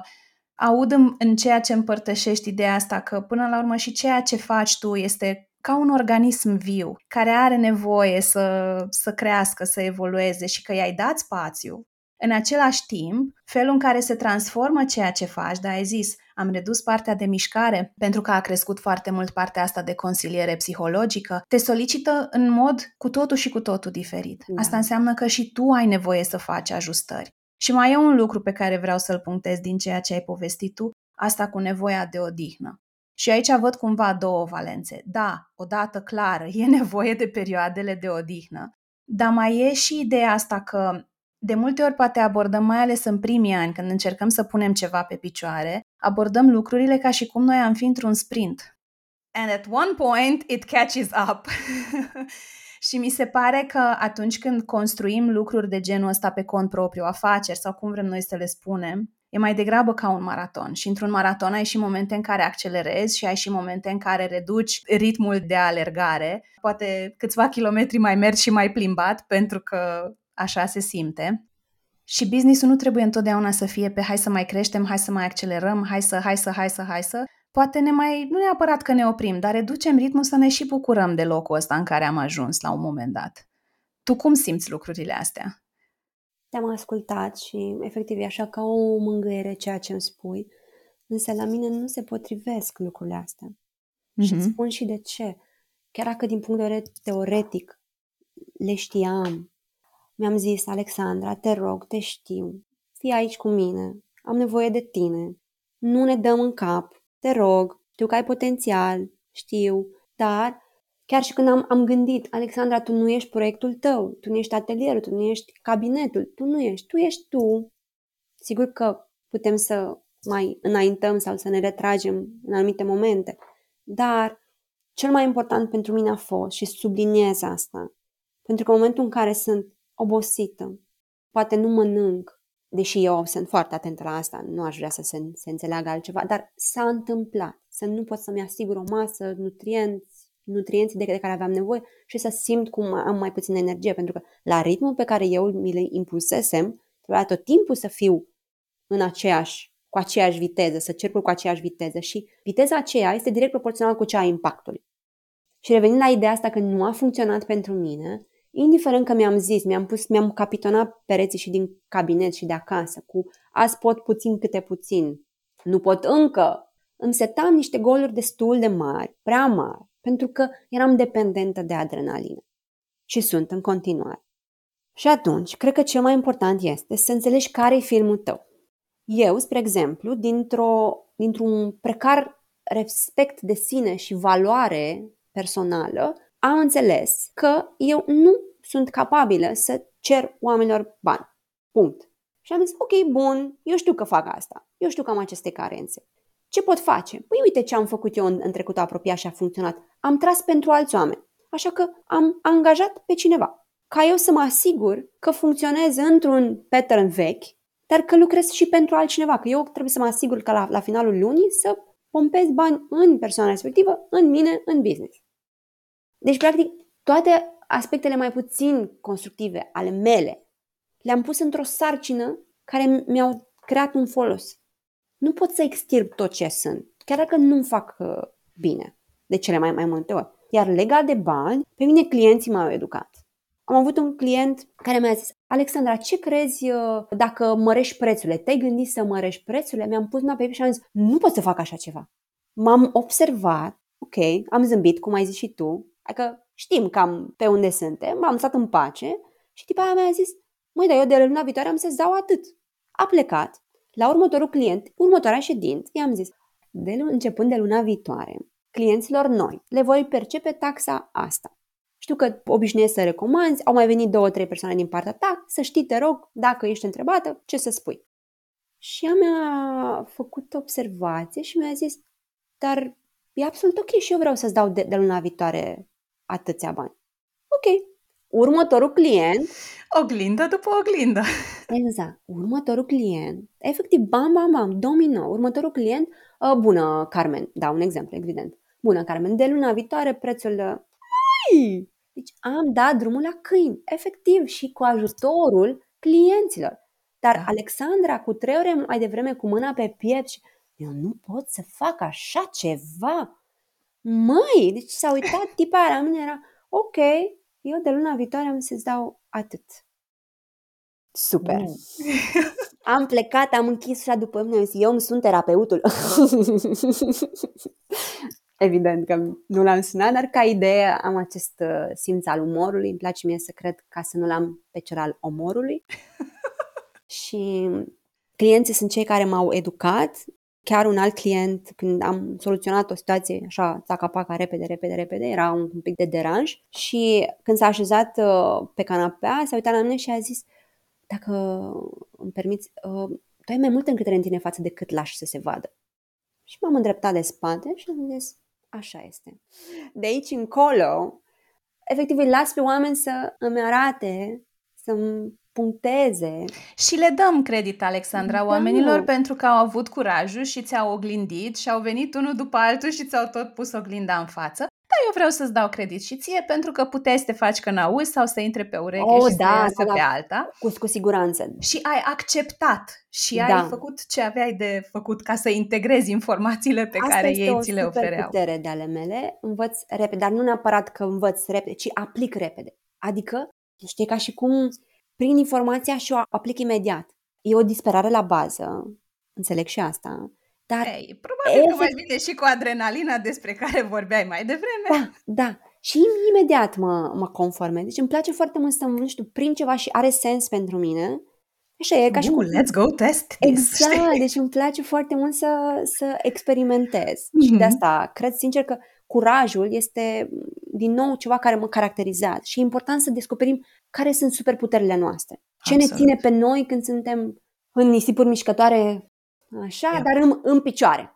aud în, în ceea ce împărtășești ideea asta că până la urmă și ceea ce faci tu este ca un organism viu care are nevoie să, să crească, să evolueze și că i-ai dat spațiu. În același timp, felul în care se transformă ceea ce faci, da, ai zis, am redus partea de mișcare pentru că a crescut foarte mult partea asta de consiliere psihologică, te solicită în mod cu totul și cu totul diferit. Da. Asta înseamnă că și tu ai nevoie să faci ajustări. Și mai e un lucru pe care vreau să-l punctez din ceea ce ai povestit tu, asta cu nevoia de odihnă. Și aici văd cumva două valențe. Da, odată clară, e <laughs> nevoie de perioadele de odihnă, dar mai e și ideea asta că de multe ori poate abordăm, mai ales în primii ani, când încercăm să punem ceva pe picioare, abordăm lucrurile ca și cum noi am fi într-un sprint. And at one point it catches up. <laughs> și mi se pare că atunci când construim lucruri de genul ăsta pe cont propriu, afaceri sau cum vrem noi să le spunem, e mai degrabă ca un maraton. Și într-un maraton ai și momente în care accelerezi și ai și momente în care reduci ritmul de alergare. Poate câțiva kilometri mai mergi și mai plimbat pentru că așa se simte. Și businessul nu trebuie întotdeauna să fie pe hai să mai creștem, hai să mai accelerăm, hai să, hai să, hai să, hai să. Poate ne mai, nu neapărat că ne oprim, dar reducem ritmul să ne și bucurăm de locul ăsta în care am ajuns la un moment dat. Tu cum simți lucrurile astea? Te-am ascultat și efectiv e așa ca o mângâiere ceea ce îmi spui, însă la mine nu se potrivesc lucrurile astea. Mm-hmm. Și îți mhm. spun și de ce. Chiar dacă din punct de vedere teoretic le știam, mi-am zis, Alexandra, te rog, te știu. Fii aici cu mine. Am nevoie de tine. Nu ne dăm în cap. Te rog, știu că ai potențial, știu, dar chiar și când am, am gândit, Alexandra, tu nu ești proiectul tău, tu nu ești atelierul, tu nu ești cabinetul, tu nu ești, tu ești tu. Sigur că putem să mai înaintăm sau să ne retragem în anumite momente, dar cel mai important pentru mine a fost și subliniez asta, pentru că în momentul în care sunt obosită, poate nu mănânc, deși eu sunt foarte atentă la asta, nu aș vrea să se, se înțeleagă altceva, dar s-a întâmplat să nu pot să-mi asigur o masă, nutrienți, nutrienții de care aveam nevoie și să simt cum am mai puțină energie, pentru că la ritmul pe care eu mi le impusesem, trebuia tot timpul să fiu în aceeași cu aceeași viteză, să circul cu aceeași viteză și viteza aceea este direct proporțională cu cea a impactului. Și revenind la ideea asta că nu a funcționat pentru mine, indiferent că mi-am zis, mi-am pus, mi-am capitonat pereții și din cabinet și de acasă cu azi pot puțin câte puțin, nu pot încă, îmi setam niște goluri destul de mari, prea mari, pentru că eram dependentă de adrenalină. Și sunt în continuare. Și atunci, cred că cel mai important este să înțelegi care e filmul tău. Eu, spre exemplu, dintr-o, dintr-un precar respect de sine și valoare personală, am înțeles că eu nu sunt capabilă să cer oamenilor bani. Punct. Și am zis, ok, bun, eu știu că fac asta. Eu știu că am aceste carențe. Ce pot face? Păi uite ce am făcut eu în, în trecutul apropiat și a funcționat. Am tras pentru alți oameni. Așa că am angajat pe cineva. Ca eu să mă asigur că funcționez într-un pattern vechi, dar că lucrez și pentru altcineva. Că eu trebuie să mă asigur că la, la finalul lunii să pompez bani în persoana respectivă, în mine, în business. Deci, practic, toate aspectele mai puțin constructive ale mele le-am pus într-o sarcină care mi-au creat un folos. Nu pot să extirp tot ce sunt, chiar dacă nu fac uh, bine, de cele mai, mai multe ori. Iar legat de bani, pe mine clienții m-au educat. Am avut un client care mi-a zis, Alexandra, ce crezi uh, dacă mărești prețurile? Te-ai gândit să mărești prețurile? Mi-am pus mâna pe el și am zis, nu pot să fac așa ceva. M-am observat, ok, am zâmbit, cum ai zis și tu, adică știm cam pe unde suntem, m-am stat în pace și tipa aia mi-a zis, măi, dar eu de luna viitoare am să-ți dau atât. A plecat, la următorul client, următoarea ședință, i-am zis, de începând de luna viitoare, clienților noi, le voi percepe taxa asta. Știu că obișnuiesc să recomanzi, au mai venit două, trei persoane din partea ta, să știi, te rog, dacă ești întrebată, ce să spui. Și ea mi-a făcut observație și mi-a zis, dar e absolut ok și eu vreau să-ți dau de, de luna viitoare atâția bani. Ok. Următorul client... Oglindă după oglindă. <laughs> Exact. Următorul client, efectiv, bam, bam, bam, domino. Următorul client, uh, bună, Carmen, da, un exemplu, evident. Bună, Carmen, de luna viitoare prețul... Mai! Deci am dat drumul la câini, efectiv, și cu ajutorul clienților. Dar da. Alexandra, cu trei ore mai devreme, cu mâna pe piept și eu nu pot să fac așa ceva. Măi, deci s-a uitat <laughs> tipa la mine, era ok, eu de luna viitoare am să-ți dau atât. Super. Mm. <laughs> Am plecat, am închis ușa după mine, zis, eu îmi sunt terapeutul. <laughs> Evident că nu l-am sunat, dar ca idee am acest uh, simț al umorului. Îmi place mie să cred ca să nu l-am pe cel al omorului. și clienții sunt cei care m-au educat. Chiar un alt client, când am soluționat o situație așa, țaca-paca, repede, repede, repede, era un, un pic de deranj și când s-a așezat uh, pe canapea, s-a uitat la mine și a zis – dacă îmi permiți, uh, tu ai mai multă încredere în tine față de cât lași să se vadă. Și m-am îndreptat de spate și am zis, așa este. De aici încolo, efectiv îi las pe oameni să îmi arate, să-mi puncteze. Și le dăm credit, Alexandra, da. oamenilor pentru că au avut curajul și ți-au oglindit și au venit unul după altul și ți-au tot pus oglinda în față eu vreau să-ți dau credit și ție pentru că puteai să te faci că n-auzi sau să intre pe ureche oh, și da, să iasă da, pe da. alta. Cu, cu siguranță. Și ai acceptat și da. ai făcut ce aveai de făcut ca să integrezi informațiile pe Asta care ei ți le ofereau. Asta este o de ale mele, învăț repede, dar nu neapărat că învăț repede, ci aplic repede. Adică, știi, ca și cum prin informația și o aplic imediat. E o disperare la bază, înțeleg și asta, dar Ei, probabil efect... că mai bine și cu adrenalina despre care vorbeai mai devreme. Da, da. Și imediat mă, mă conformez. Deci îmi place foarte mult să, nu știu, prin ceva și are sens pentru mine. Așa e, ca și cum... let's go test this. Exact, știi? deci îmi place foarte mult să, să experimentez. Mm-hmm. Și de mhm. asta cred sincer că curajul este, din nou, ceva care mă caracterizează. Și e important să descoperim care sunt superputerile noastre. Ce Absolut. ne ține pe noi când suntem în nisipuri mișcătoare Așa, Ia. dar în, în picioare.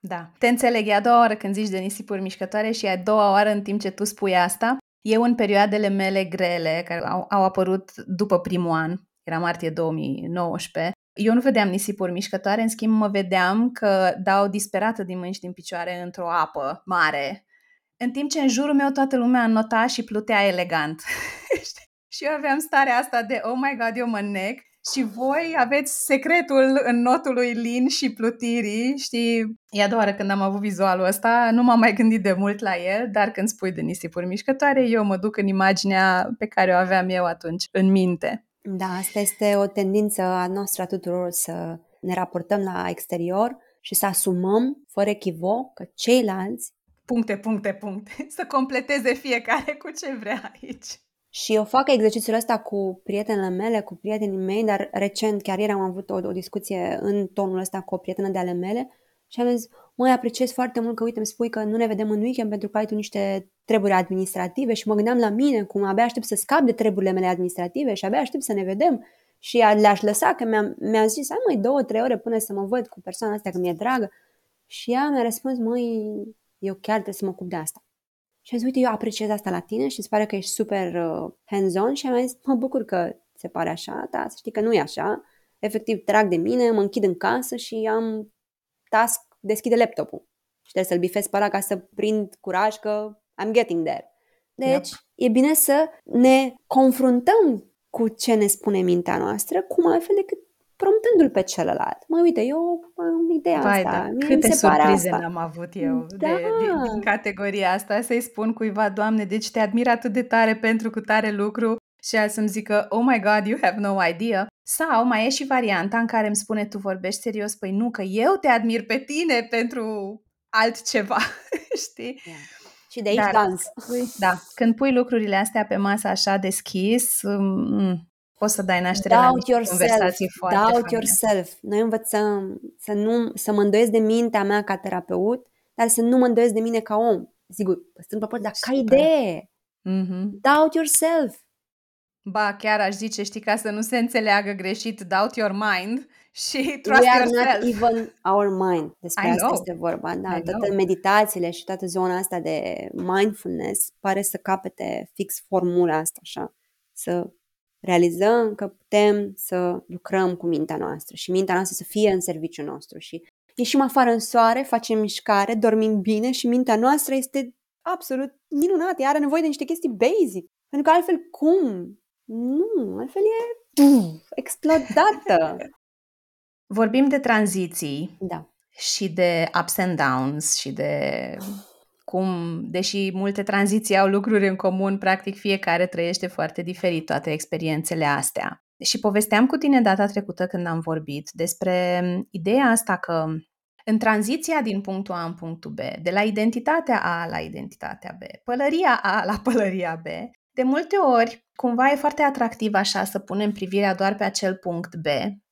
Da. Te înțeleg, e a doua oară când zici de nisipuri mișcătoare și e a doua oară în timp ce tu spui asta. Eu în perioadele mele grele, care au, au apărut după primul an, era martie 2019, eu nu vedeam nisipuri mișcătoare, în schimb mă vedeam că dau disperată din mâini și din picioare într-o apă mare, în timp ce în jurul meu toată lumea nota și plutea elegant. <laughs> și eu aveam starea asta de, oh my god, eu mă nec și voi aveți secretul în notului lin și plutirii, știi? E a doua oară când am avut vizualul ăsta, nu m-am mai gândit de mult la el, dar când spui de nisipuri mișcătoare, eu mă duc în imaginea pe care o aveam eu atunci în minte. Da, asta este o tendință a noastră a tuturor să ne raportăm la exterior și să asumăm fără echivoc că ceilalți puncte, puncte, puncte, <laughs> să completeze fiecare cu ce vrea aici. Și eu fac exercițiul ăsta cu prietenele mele, cu prietenii mei, dar recent, chiar ieri am avut o, o discuție în tonul ăsta cu o prietenă de ale mele și am zis, măi, apreciez foarte mult că, uite, îmi spui că nu ne vedem în weekend pentru că ai tu niște treburi administrative și mă gândeam la mine cum abia aștept să scap de treburile mele administrative și abia aștept să ne vedem și le-aș lăsa, că mi-a, mi-a zis, ai mai două, trei ore până să mă văd cu persoana asta, că mi-e dragă. Și ea mi-a răspuns, măi, eu chiar trebuie să mă ocup de asta. Și am zis, uite, eu apreciez asta la tine și îți pare că ești super uh, hands-on și am zis, mă bucur că se pare așa, dar să știi că nu e așa. Efectiv, trag de mine, mă închid în casă și am task, deschide laptopul. Și trebuie să-l bifez pe ăla ca să prind curaj că I'm getting there. Deci, yep. e bine să ne confruntăm cu ce ne spune mintea noastră, cum altfel decât promptându-l pe celălalt. Mă, uite, eu am ideea Vai, asta. Da. Mie Câte se surprize asta. n-am avut eu da. de, de, din categoria asta, să-i spun cuiva, Doamne, deci te admir atât de tare pentru cu tare lucru și el să-mi zică, oh my god, you have no idea. Sau mai e și varianta în care îmi spune, tu vorbești serios, păi nu, că eu te admir pe tine pentru altceva, <laughs> știi? Yeah. Și de aici Dar, dans. Da, când pui lucrurile astea pe masă așa deschis, mm, poți să dai naștere doubt la niște yourself, conversații foarte Doubt faine. yourself. Noi învățăm să, nu, să mă îndoiesc de mintea mea ca terapeut, dar să nu mă îndoiesc de mine ca om. Sigur, sunt pe dar ca idee. Mm-hmm. Doubt yourself. Ba, chiar aș zice, știi, ca să nu se înțeleagă greșit, doubt your mind și trust We are yourself. not even our mind. Despre I asta know. este vorba. Da, I toate know. meditațiile și toată zona asta de mindfulness pare să capete fix formula asta, așa. Să realizăm că putem să lucrăm cu mintea noastră și mintea noastră să fie în serviciul nostru și ieșim afară în soare, facem mișcare, dormim bine și mintea noastră este absolut minunată, are nevoie de niște chestii basic. Pentru că altfel cum? Nu, altfel e explodată. Vorbim de tranziții da. și de ups and downs și de cum, deși multe tranziții au lucruri în comun, practic fiecare trăiește foarte diferit toate experiențele astea. Și povesteam cu tine data trecută când am vorbit despre ideea asta că în tranziția din punctul A în punctul B, de la identitatea A la identitatea B, pălăria A la pălăria B, de multe ori, cumva e foarte atractiv așa să punem privirea doar pe acel punct B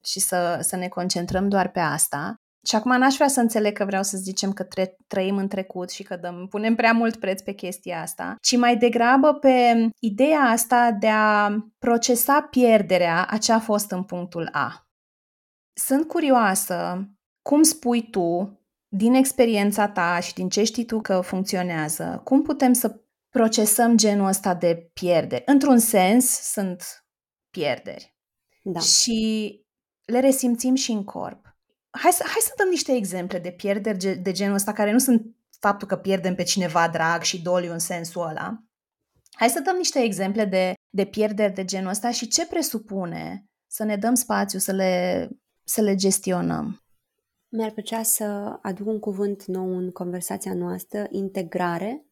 și să, să ne concentrăm doar pe asta, și acum n-aș vrea să înțeleg că vreau să zicem că tre- trăim în trecut și că dăm, punem prea mult preț pe chestia asta, ci mai degrabă pe ideea asta de a procesa pierderea a ce a fost în punctul A. Sunt curioasă cum spui tu, din experiența ta și din ce știi tu că funcționează, cum putem să procesăm genul ăsta de pierderi. Într-un sens, sunt pierderi. Da. Și le resimțim și în corp hai să, hai să dăm niște exemple de pierderi de genul ăsta, care nu sunt faptul că pierdem pe cineva drag și doliu în sensul ăla. Hai să dăm niște exemple de, de pierderi de genul ăsta și ce presupune să ne dăm spațiu să le, să le gestionăm. Mi-ar plăcea să aduc un cuvânt nou în conversația noastră, integrare.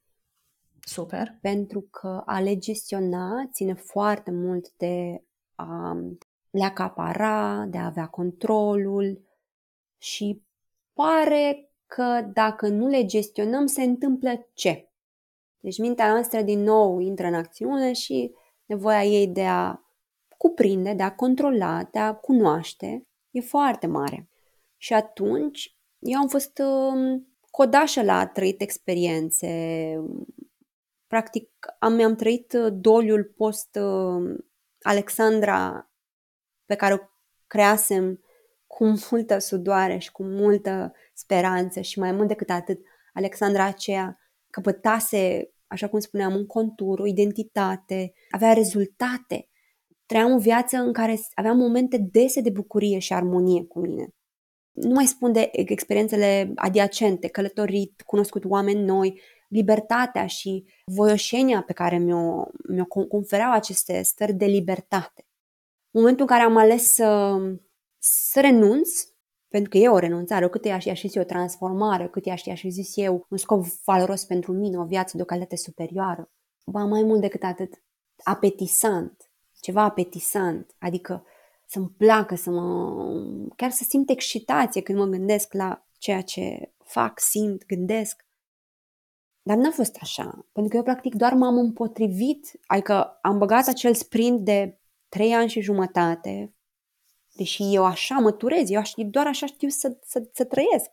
Super. Pentru că a le gestiona ține foarte mult de a le acapara, de a avea controlul, și pare că dacă nu le gestionăm se întâmplă ce? Deci mintea noastră din nou intră în acțiune și nevoia ei de a cuprinde, de a controla, de a cunoaște e foarte mare. Și atunci eu am fost uh, codașă la trăit experiențe. Practic am, mi-am trăit uh, doliul post uh, Alexandra pe care o creasem cu <laughs> multă sudoare și cu multă speranță și mai mult decât atât, Alexandra aceea căpătase, așa cum spuneam, un contur, o identitate, avea rezultate. Trăiam o viață în care aveam momente dese de bucurie și armonie cu mine. Nu mai spun de experiențele adiacente, călătorit, cunoscut oameni noi, libertatea și voioșenia pe care mi-o, mi-o conferau aceste stări de libertate. momentul în care am ales să, să renunț, pentru că e o renunțare, cât i-aș fi zis eu, o transformare, cât i-aș fi zis eu, un scop valoros pentru mine, o viață de o calitate superioară. Ba mai mult decât atât, apetisant, ceva apetisant, adică să-mi placă, să mă, chiar să simt excitație când mă gândesc la ceea ce fac, simt, gândesc. Dar n-a fost așa, pentru că eu practic doar m-am împotrivit, adică am băgat acel sprint de trei ani și jumătate, deși eu așa mă turez, eu doar așa știu să, să, să trăiesc.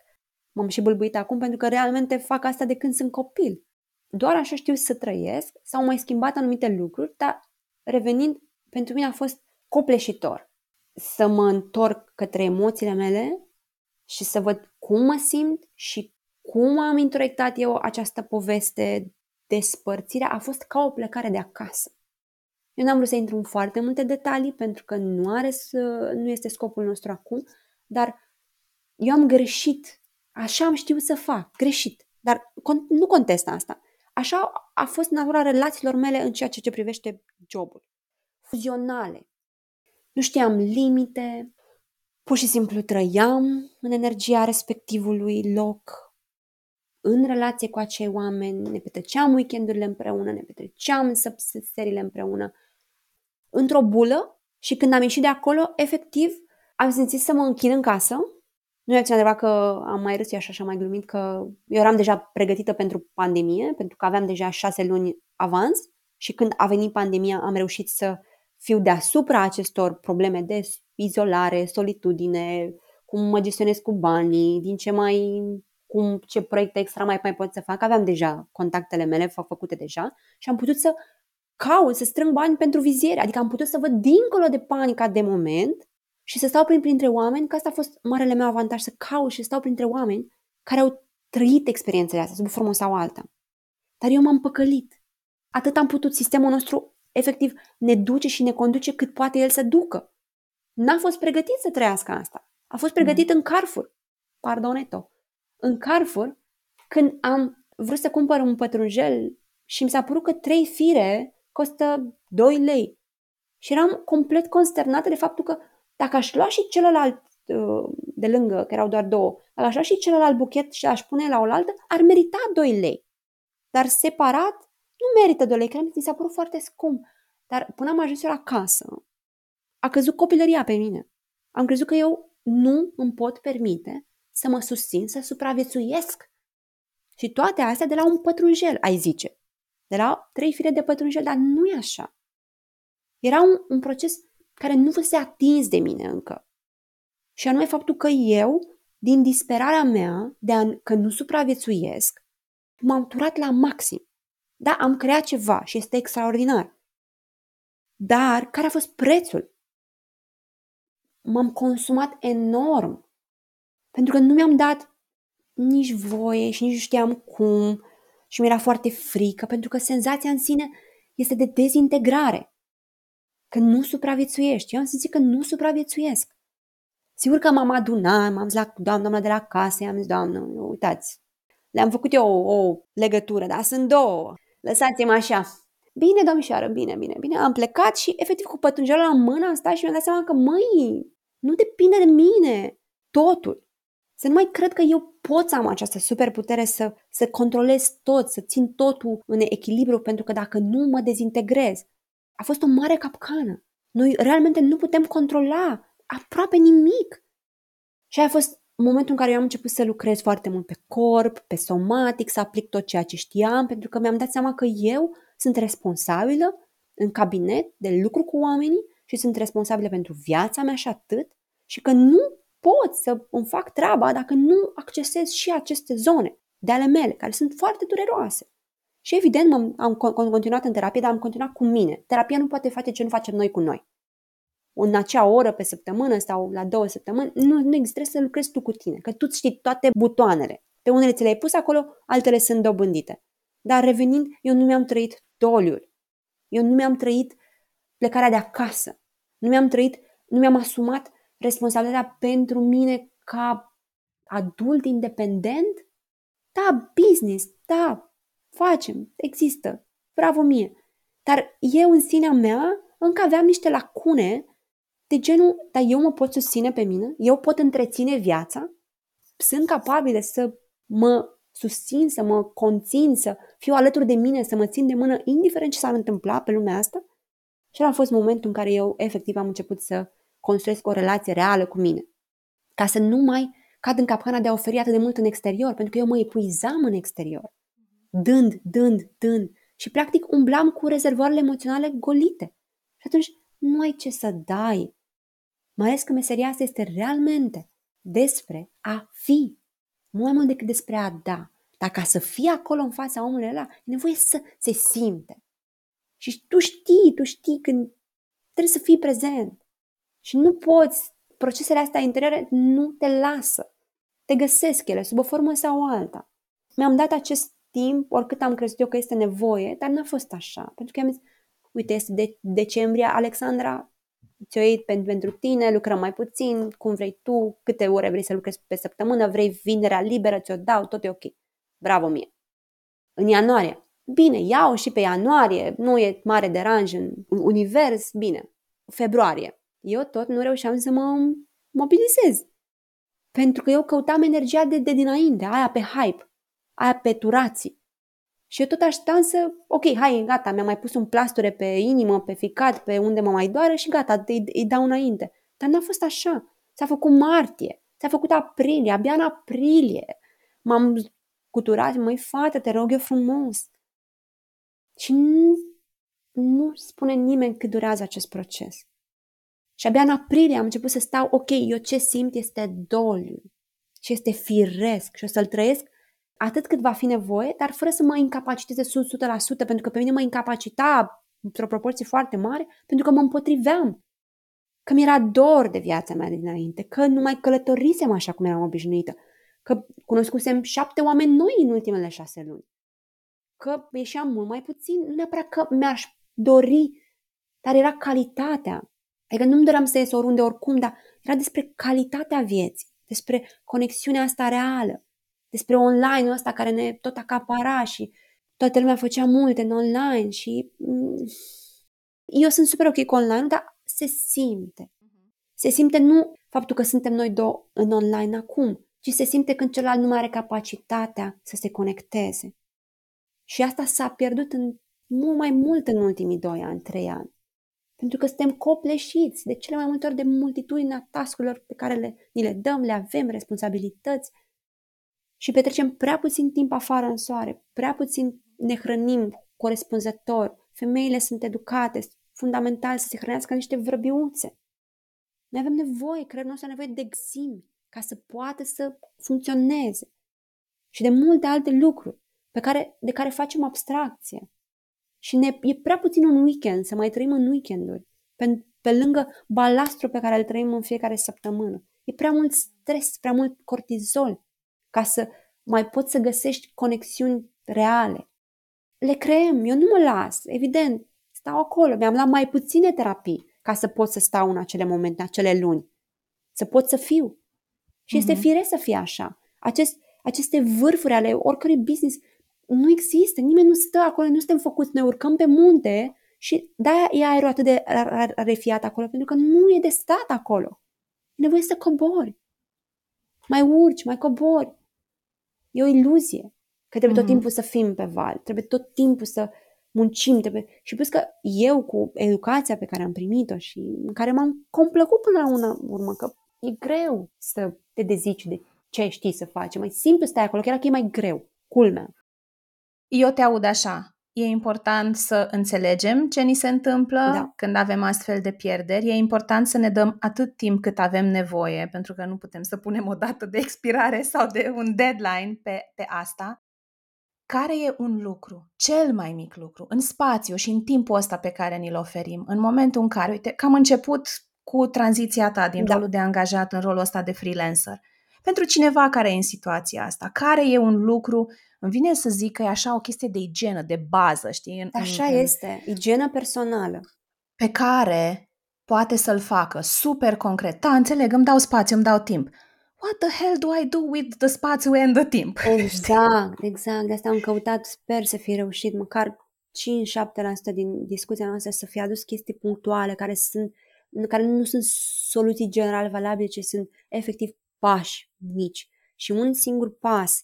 M-am și bâlbuit acum pentru că realmente fac asta de când sunt copil. Doar așa știu să trăiesc, s-au mai schimbat anumite lucruri, dar revenind, pentru mine a fost copleșitor să mă întorc către emoțiile mele și să văd cum mă simt și cum am introiectat eu această poveste de spărțire a fost ca o plecare de acasă. Eu n-am vrut să intru în foarte multe detalii pentru că nu, are să, nu este scopul nostru acum, dar eu am greșit. Așa am știut să fac, greșit. Dar nu contest asta. Așa a fost natura relațiilor mele în ceea ce privește jobul. Fuzionale. Nu știam limite, pur și simplu trăiam în energia respectivului loc, în relație cu acei oameni, ne petreceam weekendurile împreună, ne petreceam serile împreună, într-o bulă și când am ieșit de acolo, efectiv, am simțit să mă închin în casă. Nu e adevărat că am mai râs eu așa, așa mai glumit că eu eram deja pregătită pentru pandemie, pentru că aveam deja șase luni avans și când a venit pandemia am reușit să fiu deasupra acestor probleme de izolare, solitudine, cum mă gestionez cu banii, din ce mai cum, ce proiecte extra mai, mai pot să fac. Aveam deja contactele mele fac făcute deja și am putut să caut, să strâng bani pentru viziere. Adică am putut să văd dincolo de panica de moment și să stau prin, printre oameni, că asta a fost marele meu avantaj, să caut și să stau printre oameni care au trăit experiențele astea, sub formă sau alta. Dar eu m-am păcălit. Atât am putut, sistemul nostru efectiv ne duce și ne conduce cât poate el să ducă. N-a fost pregătit să trăiască asta. A fost pregătit mm. în Carrefour. Pardoneto în Carrefour când am vrut să cumpăr un pătrunjel și mi s-a părut că trei fire costă 2 lei. Și eram complet consternată de faptul că dacă aș lua și celălalt uh, de lângă, că erau doar două, dacă aș lua și celălalt buchet și aș pune la oaltă, ar merita 2 lei. Dar separat nu merită 2 lei, că mi s-a părut foarte scump. Dar până am ajuns eu la casă, a căzut copilăria pe mine. Am crezut că eu nu îmi pot permite să mă susțin să supraviețuiesc. Și toate astea de la un pătrunjel, ai zice. De la trei fire de pătrunjel, dar nu e așa. Era un, un proces care nu fusese atins de mine încă. Și anume faptul că eu, din disperarea mea de a, că nu supraviețuiesc, m-am turat la maxim. Da, am creat ceva și este extraordinar. Dar care a fost prețul? M-am consumat enorm pentru că nu mi-am dat nici voie și nici nu știam cum și mi-era foarte frică, pentru că senzația în sine este de dezintegrare. Că nu supraviețuiești. Eu am simțit că nu supraviețuiesc. Sigur că m-am adunat, m-am zis la doamna de la casă, i-am zis, doamnă, uitați, le-am făcut eu o, o legătură, dar sunt două. Lăsați-mă așa. Bine, domnișoară, bine, bine, bine. Am plecat și efectiv cu pătrunjelul la mână am stat și mi-am dat seama că, măi, nu depinde de mine totul. Să nu mai cred că eu pot să am această superputere să, să controlez tot, să țin totul în echilibru, pentru că dacă nu mă dezintegrez, a fost o mare capcană. Noi realmente nu putem controla aproape nimic. Și a fost momentul în care eu am început să lucrez foarte mult pe corp, pe somatic, să aplic tot ceea ce știam, pentru că mi-am dat seama că eu sunt responsabilă în cabinet de lucru cu oamenii și sunt responsabilă pentru viața mea și atât, și că nu pot să îmi fac treaba dacă nu accesez și aceste zone de ale mele, care sunt foarte dureroase. Și evident am, am continuat în terapie, dar am continuat cu mine. Terapia nu poate face ce nu facem noi cu noi. În acea oră pe săptămână sau la două săptămâni, nu, nu există să lucrezi tu cu tine, că tu știi toate butoanele. Pe unele ți le-ai pus acolo, altele sunt dobândite. Dar revenind, eu nu mi-am trăit doliul. Eu nu mi-am trăit plecarea de acasă. Nu mi-am trăit, nu mi-am asumat responsabilitatea pentru mine ca adult independent? Da, business, da, facem, există, bravo mie. Dar eu în sinea mea încă aveam niște lacune de genul, dar eu mă pot susține pe mine, eu pot întreține viața, sunt capabilă să mă susțin, să mă conțin, să fiu alături de mine, să mă țin de mână, indiferent ce s-ar întâmpla pe lumea asta. Și a fost momentul în care eu efectiv am început să construiesc o relație reală cu mine. Ca să nu mai cad în capcana de a oferi atât de mult în exterior, pentru că eu mă epuizam în exterior. Dând, dând, dând. Și practic umblam cu rezervoarele emoționale golite. Și atunci nu ai ce să dai. Mai ales că meseria asta este realmente despre a fi, mai mult decât despre a da. Dar ca să fii acolo în fața omului ăla, e nevoie să se simte. Și tu știi, tu știi când trebuie să fii prezent. Și nu poți, procesele astea interioare nu te lasă. Te găsesc ele, sub o formă sau alta. Mi-am dat acest timp, oricât am crezut eu că este nevoie, dar n-a fost așa. Pentru că am zis, uite, este de- decembrie, Alexandra, ți-o iei pentru tine, lucrăm mai puțin, cum vrei tu, câte ore vrei să lucrezi pe săptămână, vrei vinerea liberă, ți-o dau, tot e ok. Bravo mie. În ianuarie, bine, iau și pe ianuarie, nu e mare deranj în univers, bine. Februarie, eu tot nu reușeam să mă mobilizez. Pentru că eu căutam energia de, de dinainte, aia pe hype, aia pe turații. Și eu tot așteptam să, ok, hai, gata, mi-am mai pus un plasture pe inimă, pe ficat, pe unde mă mai doare și gata, îi, îi dau înainte. Dar n-a fost așa. S-a făcut martie, s-a făcut aprilie, abia în aprilie. M-am cuturat, măi, fată, te rog eu frumos. Și nu, nu spune nimeni cât durează acest proces. Și abia în aprilie am început să stau, ok, eu ce simt este doliu și este firesc și o să-l trăiesc atât cât va fi nevoie, dar fără să mă incapaciteze 100%, pentru că pe mine mă incapacita într-o proporție foarte mare, pentru că mă împotriveam. Că mi-era dor de viața mea de dinainte, că nu mai călătorisem așa cum eram obișnuită, că cunoscusem șapte oameni noi în ultimele șase luni, că ieșeam mult mai puțin, nu neapărat că mi-aș dori, dar era calitatea. Adică nu-mi doream să ies oriunde oricum, dar era despre calitatea vieții, despre conexiunea asta reală, despre online-ul ăsta care ne tot acapara și toată lumea făcea multe în online și mm, eu sunt super ok cu online, dar se simte. Se simte nu faptul că suntem noi două în online acum, ci se simte când celălalt nu mai are capacitatea să se conecteze. Și asta s-a pierdut în mult mai mult în ultimii doi ani, trei ani. Pentru că suntem copleșiți de cele mai multe ori de multitudinea tascurilor pe care le, ni le dăm, le avem, responsabilități, și petrecem prea puțin timp afară în soare, prea puțin ne hrănim corespunzător. Femeile sunt educate, fundamental să se hrănească ca niște vrăbiuțe. Noi avem nevoie, creierul nostru are nevoie de găsim ca să poată să funcționeze. Și de multe alte lucruri pe care, de care facem abstracție. Și ne, e prea puțin un weekend să mai trăim în weekenduri, pe, pe lângă balastru pe care îl trăim în fiecare săptămână. E prea mult stres, prea mult cortizol, ca să mai poți să găsești conexiuni reale. Le creăm, eu nu mă las, evident, stau acolo, mi-am luat mai puține terapii ca să pot să stau în acele momente, în acele luni, să pot să fiu. Și mm-hmm. este mhm. firesc să fie așa. Acest, aceste vârfuri ale oricărui business nu există, nimeni nu stă acolo, nu suntem făcuți, ne urcăm pe munte și de-aia e aerul atât de refiat acolo, pentru că nu e de stat acolo. E nevoie să cobori. Mai urci, mai cobori. E o iluzie că trebuie mm-hmm. tot mhm. timpul să fim pe val, trebuie tot timpul să muncim. Trebuie... Și plus că eu cu educația pe care am primit-o și în care m-am complăcut până la una urmă, că e greu să te dezici de ce știi să faci. Mai simplu stai acolo, chiar dacă e mai greu. Culmea. Eu te aud așa. E important să înțelegem ce ni se întâmplă da. când avem astfel de pierderi. E important să ne dăm atât timp cât avem nevoie, pentru că nu putem să punem o dată de expirare sau de un deadline pe, pe asta. Care e un lucru, cel mai mic lucru, în spațiu și în timpul ăsta pe care ni-l oferim, în momentul în care, uite, că am început cu tranziția ta din da. rolul de angajat în rolul ăsta de freelancer. Pentru cineva care e în situația asta, care e un lucru îmi vine să zic că e așa o chestie de igienă, de bază, știi? În, așa în, este, igienă personală. Pe care poate să-l facă super concret. Da, înțeleg, îmi dau spațiu, îmi dau timp. What the hell do I do with the spațiu and the timp? Exact, <laughs> exact. De asta am căutat, sper să fi reușit măcar 5-7% din discuția noastră să fie adus chestii punctuale care sunt care nu sunt soluții general valabile, ci sunt efectiv pași mici. Și un singur pas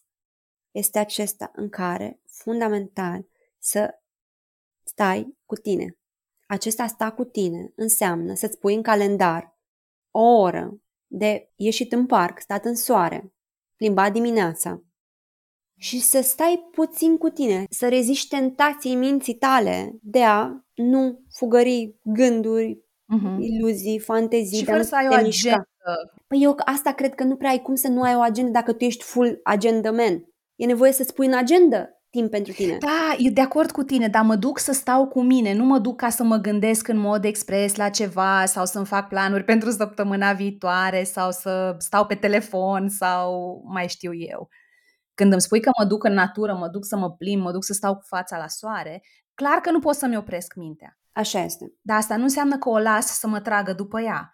este acesta în care, fundamental, să stai cu tine. Acesta sta cu tine înseamnă să-ți pui în calendar o oră de ieșit în parc, stat în soare, plimbat dimineața și să stai puțin cu tine, să reziști tentației minții tale de a nu fugări gânduri, uh-huh. iluzii, fantezii. Și fără să ai o agendă. Păi eu asta cred că nu prea ai cum să nu ai o agendă dacă tu ești full agenda man. E nevoie să-ți pui în agenda timp pentru tine. Da, e de acord cu tine, dar mă duc să stau cu mine, nu mă duc ca să mă gândesc în mod expres la ceva sau să-mi fac planuri <laughs> pentru săptămâna viitoare sau să stau pe telefon sau mai știu eu. Când îmi spui că mă duc în natură, mă duc să mă plim, mă duc să stau cu fața la soare, clar că nu pot să-mi opresc mintea. Așa este. Dar asta nu înseamnă că o las să mă tragă după ea.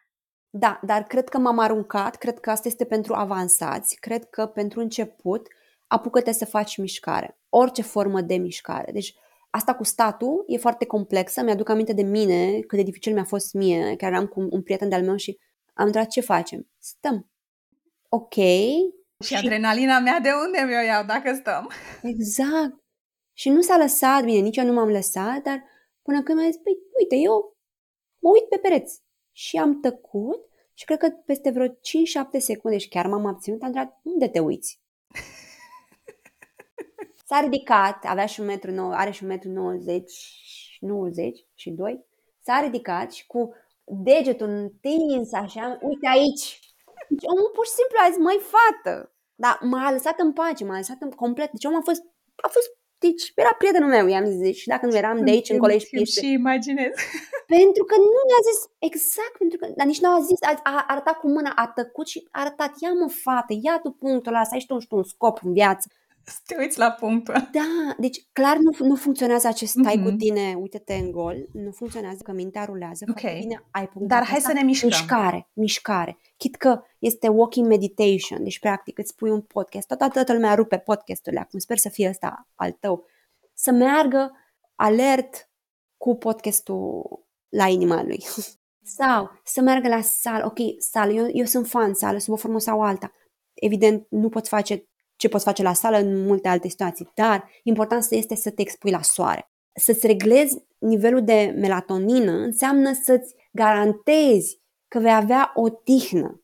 Da, dar cred că m-am aruncat, cred că asta este pentru avansați, cred că pentru început apucă-te să faci mișcare, orice formă de mișcare. Deci asta cu statul e foarte complexă, mi-aduc aminte de mine, cât de dificil mi-a fost mie, chiar eram cu un prieten de-al meu și am întrebat ce facem. Stăm. Ok. Și, și adrenalina mea de unde mi-o iau dacă stăm? Exact. Și nu s-a lăsat, bine, nici eu nu m-am lăsat, dar până când mi-a zis, păi, uite, eu mă uit pe pereți. Și am tăcut și cred că peste vreo 5-7 secunde și chiar m-am abținut, am întrebat, unde te uiți? S-a ridicat, avea și un metru, nou, are și un metru 90, 90 și 2. S-a ridicat și cu degetul întins așa, uite aici. Deci omul pur și simplu a zis, măi fată. Dar m-a lăsat în pace, m-a lăsat în complet. Deci omul a fost, a fost deci era prietenul meu, i-am zis, și dacă nu eram de aici în colegi piste. Și imaginez. <laughs> Pentru că nu mi-a zis, exact, pentru că, dar nici nu a zis, a, a arătat cu mâna, a tăcut și a arătat, ia mă fată, ia tu punctul ăla, să ai tu, un scop în viață. Să <laughs> te uiți la punctul. Da, deci clar nu, nu funcționează acest stai mm-hmm. cu tine, uite-te în gol, nu funcționează că mintea rulează Ok. bine, ai punctul Dar hai să ne mișcăm. Mișcare, mișcare. Chit că este walking meditation, deci practic îți pui un podcast, toată, toată lumea rupe podcasturile acum, sper să fie ăsta al tău, să meargă alert cu podcastul la inima lui. <laughs> Sau să meargă la sală, ok, sală, eu, eu sunt fan sală, sub o formă sau alta. Evident, nu poți face ce poți face la sală în multe alte situații, dar important este să te expui la soare. Să-ți reglezi nivelul de melatonină înseamnă să-ți garantezi că vei avea o tihnă.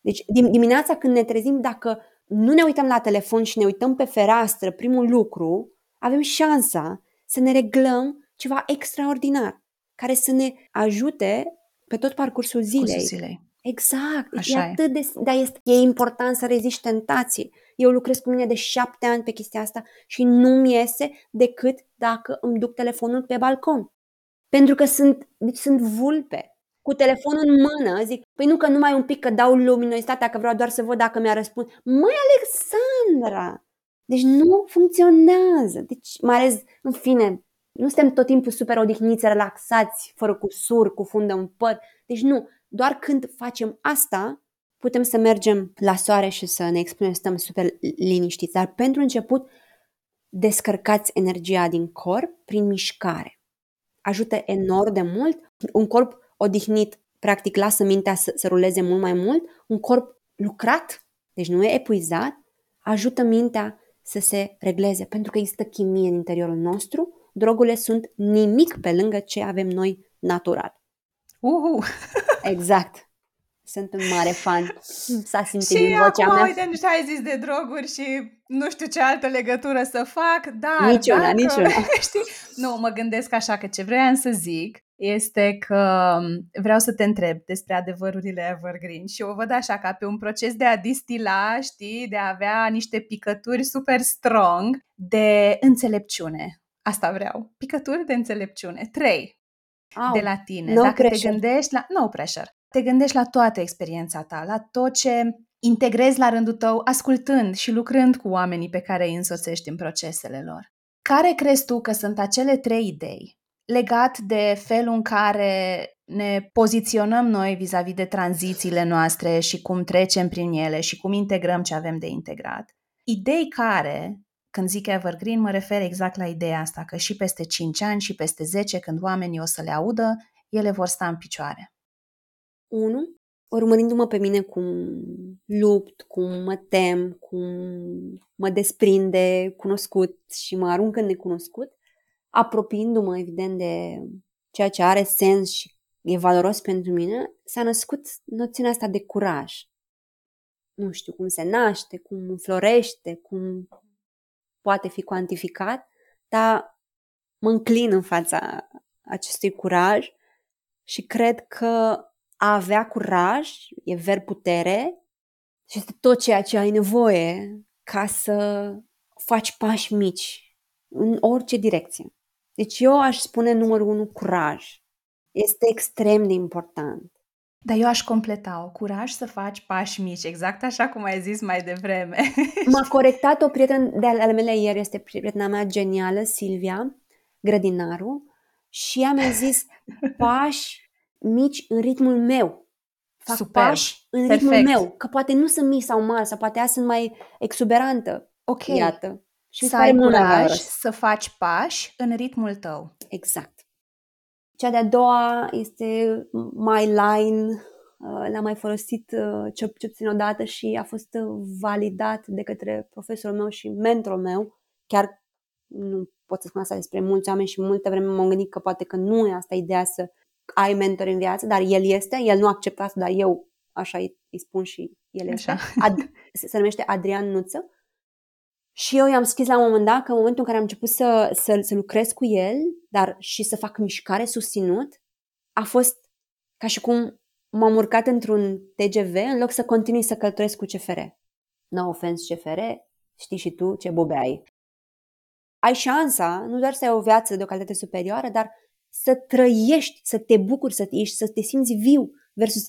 Deci dimineața când ne trezim, dacă nu ne uităm la telefon și ne uităm pe fereastră, primul lucru, avem șansa să ne reglăm ceva extraordinar, care să ne ajute pe tot parcursul zilei. zilei. Exact. Așa e atât de, dar este, e important să reziști tentații. Eu lucrez cu mine de șapte ani pe chestia asta și nu-mi iese decât dacă îmi duc telefonul pe balcon. Pentru că sunt, deci sunt vulpe. Cu telefonul în mână, zic, păi nu că numai un pic că dau luminositatea, că vreau doar să văd dacă mi-a răspuns. Măi, Alexandra! Deci nu funcționează. Deci, mai ales, în fine, nu suntem tot timpul super odihniți, relaxați, fără cusur, cu fundă în păr. Deci nu, doar când facem asta, putem să mergem la soare și să ne expunem, stăm super liniștiți. Dar pentru început, descărcați energia din corp prin mișcare. Ajută enorm de mult. Un corp odihnit, practic, lasă mintea să, să ruleze mult mai mult. Un corp lucrat, deci nu e epuizat, ajută mintea să se regleze, pentru că există chimie în interiorul nostru. Drogurile sunt nimic pe lângă ce avem noi natural. Uhu! Exact. Sunt un mare fan. <laughs> S-a simțit și din vocea acum, mea. uite, și ai zis de droguri și nu știu ce altă legătură să fac, dar Nici una, dacă, nici una. <laughs> Știi? Nu, mă gândesc așa că ce vreau să zic este că vreau să te întreb despre adevărurile evergreen și o văd așa ca pe un proces de a distila, știi, de a avea niște picături super strong de înțelepciune. Asta vreau. Picături de înțelepciune. Trei Au, de la tine. no Dacă pressure. te gândești la... No pressure. Te gândești la toată experiența ta, la tot ce integrezi la rândul tău, ascultând și lucrând cu oamenii pe care îi însoțești în procesele lor. Care crezi tu că sunt acele trei idei legat de felul în care ne poziționăm noi vis-a-vis de tranzițiile noastre și cum trecem prin ele și cum integrăm ce avem de integrat? Idei care, când zic evergreen, mă refer exact la ideea asta, că și peste 5 ani și peste 10, când oamenii o să le audă, ele vor sta în picioare. Unu, urmărindu-mă pe mine cum lupt, cum mă tem, cum mă desprind de cunoscut și mă arunc în necunoscut, apropiindu-mă, evident, de ceea ce are sens și e valoros pentru mine, s-a născut noțiunea asta de curaj. Nu știu cum se naște, cum florește, cum poate fi cuantificat, dar mă înclin în fața acestui curaj și cred că a avea curaj e ver putere și este tot ceea ce ai nevoie ca să faci pași mici în orice direcție. Deci eu aș spune numărul unu, curaj. Este extrem de important. Dar eu aș completa-o. Curaj să faci pași mici, exact așa cum ai zis mai devreme. <laughs> M-a corectat o prietenă de ale mele ieri, este prietena mea genială, Silvia, grădinaru, și ea mi-a zis pași mici în ritmul meu. Fac Super. pași în Perfect. ritmul meu, că poate nu sunt mici sau mari, sau poate ea sunt mai exuberantă. Ok. Iată. Și să ai curaj să faci pași în ritmul tău. Exact. Cea de-a doua este My Line. Uh, l-am mai folosit uh, cel puțin o dată și a fost uh, validat de către profesorul meu și mentorul meu. Chiar nu pot să spun asta despre mulți oameni și multe vreme m-am gândit că poate că nu e asta ideea să ai mentor în viață, dar el este, el nu a acceptat, dar eu așa îi, spun și el este. Ad, se numește Adrian Nuță. Și eu i-am scris la un moment dat că în momentul în care am început să, să, să lucrez cu el, dar și să fac mișcare susținut, a fost ca și cum m-am urcat într-un TGV în loc să continui să călătoresc cu CFR. No offense CFR, știi și tu ce bobe ai. Ai șansa, nu doar să ai o viață de o calitate superioară, dar să trăiești, să te bucuri, să te, să te simți viu versus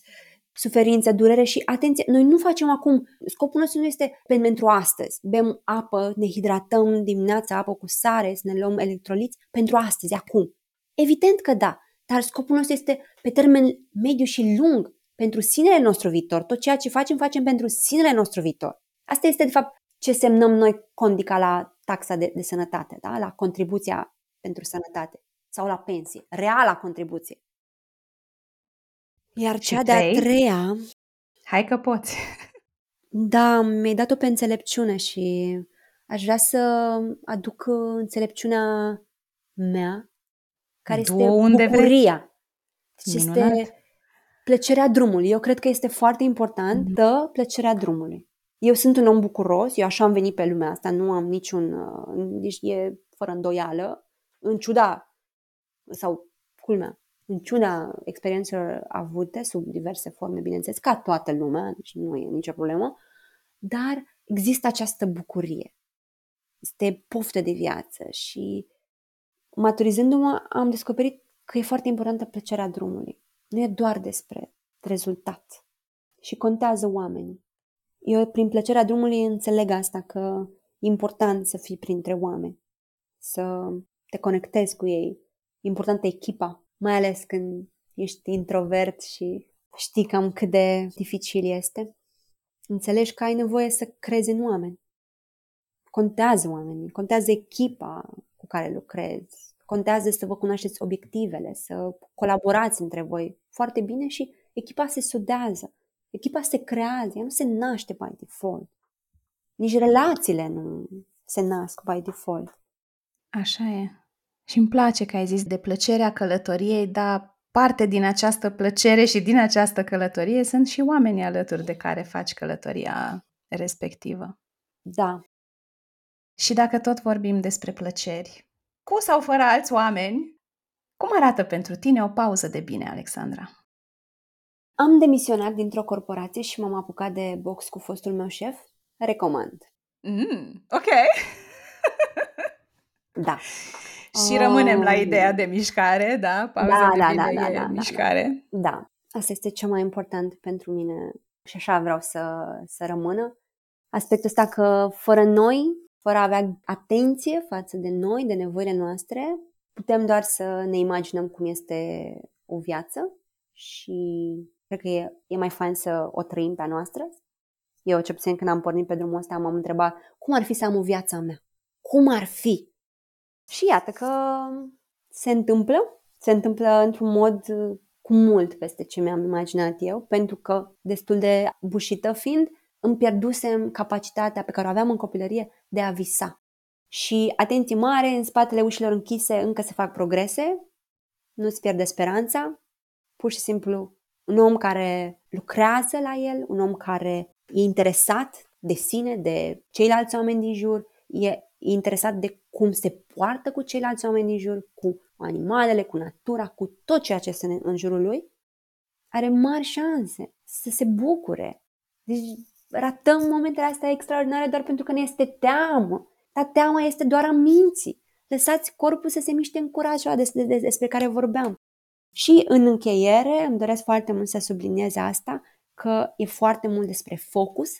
suferință, durere și atenție, noi nu facem acum, scopul nostru nu este pentru astăzi. Bem apă, ne hidratăm dimineața apă cu sare, să ne luăm electroliți pentru astăzi, acum. Evident că da, dar scopul nostru este pe termen mediu și lung, pentru sinele nostru viitor. Tot ceea ce facem, facem pentru sinele nostru viitor. Asta este, de fapt, ce semnăm noi condica la taxa de, de sănătate, da? la contribuția pentru sănătate sau la pensie, reala contribuție. Iar cea de-a treia... Hai că poți! <laughs> Da, mi-ai dat-o pe înțelepciune și aș vrea să aduc înțelepciunea mea, care du este unde bucuria. Deci este plăcerea drumului. Eu cred că este foarte important mm-hmm. de plăcerea drumului. Eu sunt un om bucuros, eu așa am venit pe lumea asta, nu am niciun, nici e fără îndoială, în ciuda sau culmea, în ciuda experiențelor avute sub diverse forme, bineînțeles, ca toată lumea, deci nu e nicio problemă, dar există această bucurie. Este poftă de viață și maturizându-mă am descoperit că e foarte importantă plăcerea drumului. Nu e doar despre rezultat. Și contează oamenii. Eu prin plăcerea drumului înțeleg asta, că e important să fii printre oameni, să te conectezi cu ei. E importantă echipa, mai ales când ești introvert și știi cam cât de dificil este. Înțelegi că ai nevoie să crezi în oameni. Contează oamenii, contează echipa cu care lucrezi, contează să vă cunoașteți obiectivele, să colaborați între voi foarte bine și echipa se sudează, echipa se creează, ea nu se naște by default. Nici relațiile nu se nasc by default. Așa e. Și îmi place că ai zis de plăcerea călătoriei, dar parte din această plăcere și din această călătorie sunt și oamenii alături de care faci călătoria respectivă. Da. Și dacă tot vorbim despre plăceri, cu sau fără alți oameni, cum arată pentru tine o pauză de bine, Alexandra? Am demisionat dintr-o corporație și m-am apucat de box cu fostul meu șef. Recomand. Mm, ok. <laughs> da. Și rămânem la ideea de mișcare, da? Pauza da, de da, da, da, da, da, mișcare. Da, da. Asta este cel mai important pentru mine și așa vreau să, să rămână. Aspectul ăsta că fără noi, fără a avea atenție față de noi, de nevoile noastre, putem doar să ne imaginăm cum este o viață și cred că e, e mai fain să o trăim pe a noastră. Eu, ce puțin când am pornit pe drumul ăsta, m-am întrebat cum ar fi să am o viața mea? Cum ar fi? Și iată că se întâmplă, se întâmplă într-un mod uh, cu mult peste ce mi-am imaginat eu, pentru că, destul de bușită fiind, îmi pierdusem capacitatea pe care o aveam în copilărie de a visa. Și atenție mare, în spatele ușilor închise încă se fac progrese, nu-ți pierde speranța, pur și simplu un om care lucrează la el, un om care e interesat de sine, de ceilalți oameni din jur, e interesat de cum se poartă cu ceilalți oameni din jur, cu animalele, cu natura, cu tot ceea ce este în jurul lui, are mari șanse să se bucure. Deci ratăm momentele astea extraordinare doar pentru că ne este teamă. Dar teama este doar a minții. Lăsați corpul să se miște în curajul despre, despre care vorbeam. Și în încheiere, îmi doresc foarte mult să subliniez asta, că e foarte mult despre focus,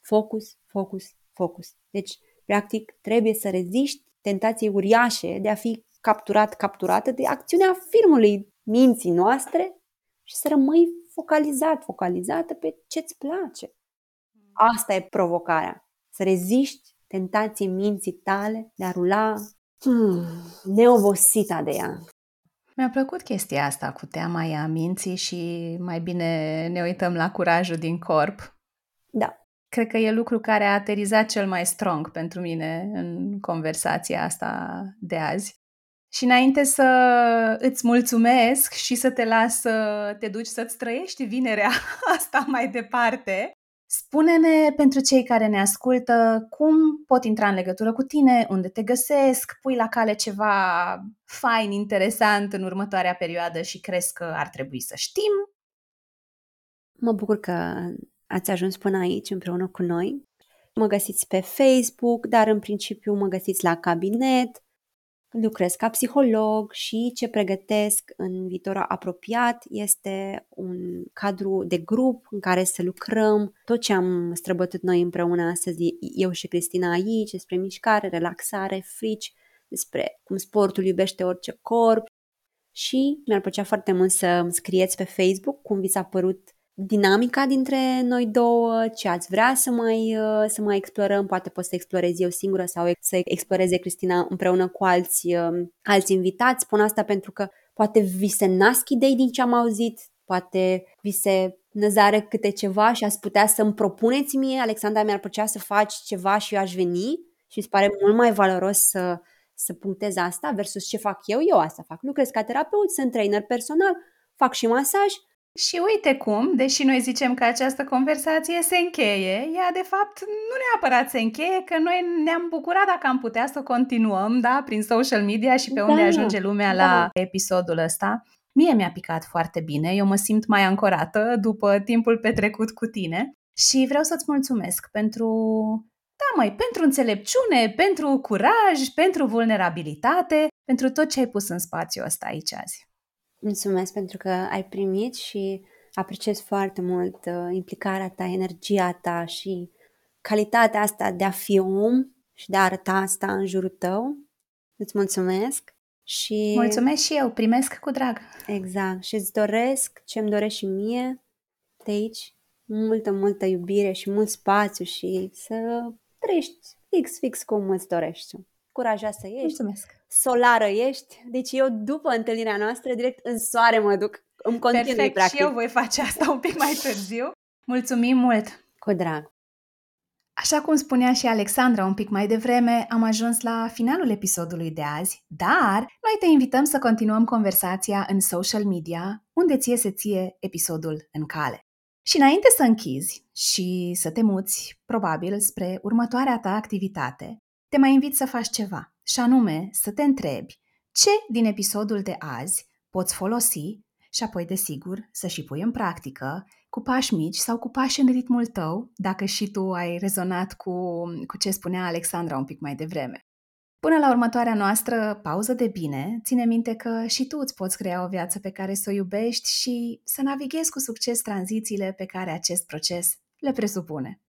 focus, focus, focus. Deci, practic, trebuie să reziști tentației uriașe de a fi capturat, capturată de acțiunea firmului minții noastre și să rămâi focalizat, focalizată pe ce-ți place. Asta e provocarea. Să reziști tentației minții tale de a rula hmm, neobosita de ea. Mi-a plăcut chestia asta cu teama ea minții și mai bine ne uităm la curajul din corp. Da. Cred că e lucru care a aterizat cel mai strong pentru mine în conversația asta de azi. Și înainte să îți mulțumesc și să te las să te duci să-ți trăiești vinerea <laughs> asta mai departe, Spune-ne pentru cei care ne ascultă cum pot intra în legătură cu tine, unde te găsesc, pui la cale ceva fain, interesant în următoarea perioadă și crezi că ar trebui să știm. Mă bucur că ați ajuns până aici împreună cu noi. Mă găsiți pe Facebook, dar în principiu mă găsiți la cabinet. Lucrez ca psiholog și ce pregătesc în viitor apropiat este un cadru de grup în care să lucrăm. Tot ce am străbătut noi împreună astăzi, eu și Cristina aici, despre mișcare, relaxare, frici, despre cum sportul iubește orice corp. Și mi-ar plăcea foarte mult să îmi scrieți pe Facebook cum vi s-a părut dinamica dintre noi două, ce ați vrea să mai, uh, să mai explorăm, poate pot să explorez eu singură sau să exploreze Cristina împreună cu alți, uh, alți invitați. Spun asta pentru că poate vi se nasc idei din ce am auzit, poate vi se năzare câte ceva și ați putea să-mi propuneți mie, Alexandra, mi-ar plăcea să faci ceva și eu aș veni și îmi pare mult mai valoros să, să punctez asta versus ce fac eu, eu asta fac. Lucrez ca terapeut, sunt trainer personal, fac și masaj, și uite cum, deși noi zicem că această conversație se încheie, ea de fapt nu neapărat se încheie, că noi ne-am bucurat dacă am putea să continuăm, da, prin social media și pe da, unde ajunge lumea da. la episodul ăsta. Mie mi-a picat foarte bine, eu mă simt mai ancorată după timpul petrecut cu tine și vreau să-ți mulțumesc pentru, da mai pentru înțelepciune, pentru curaj, pentru vulnerabilitate, pentru tot ce ai pus în spațiul ăsta aici azi. Mulțumesc pentru că ai primit și apreciez foarte mult uh, implicarea ta, energia ta și calitatea asta de a fi om și de a arăta asta în jurul tău. Îți mulțumesc și... Mulțumesc și eu, primesc cu drag. Exact. Și îți doresc ce îmi doresc și mie de aici, multă, multă iubire și mult spațiu și să trăiești fix, fix cum îți dorești. Curajoasă ești. Mulțumesc solară ești. Deci eu după întâlnirea noastră direct în soare mă duc. Îmi continui Perfect, practic. și eu voi face asta un pic mai târziu. Mulțumim mult! Cu drag! Așa cum spunea și Alexandra un pic mai devreme, am ajuns la finalul episodului de azi, dar noi te invităm să continuăm conversația în social media, unde ție se ție episodul în cale. Și înainte să închizi și să te muți, probabil, spre următoarea ta activitate, te mai invit să faci ceva și anume să te întrebi ce din episodul de azi poți folosi și apoi, desigur, să și pui în practică cu pași mici sau cu pași în ritmul tău, dacă și tu ai rezonat cu, cu ce spunea Alexandra un pic mai devreme. Până la următoarea noastră pauză de bine, ține minte că și tu îți poți crea o viață pe care să o iubești și să navighezi cu succes tranzițiile pe care acest proces le presupune.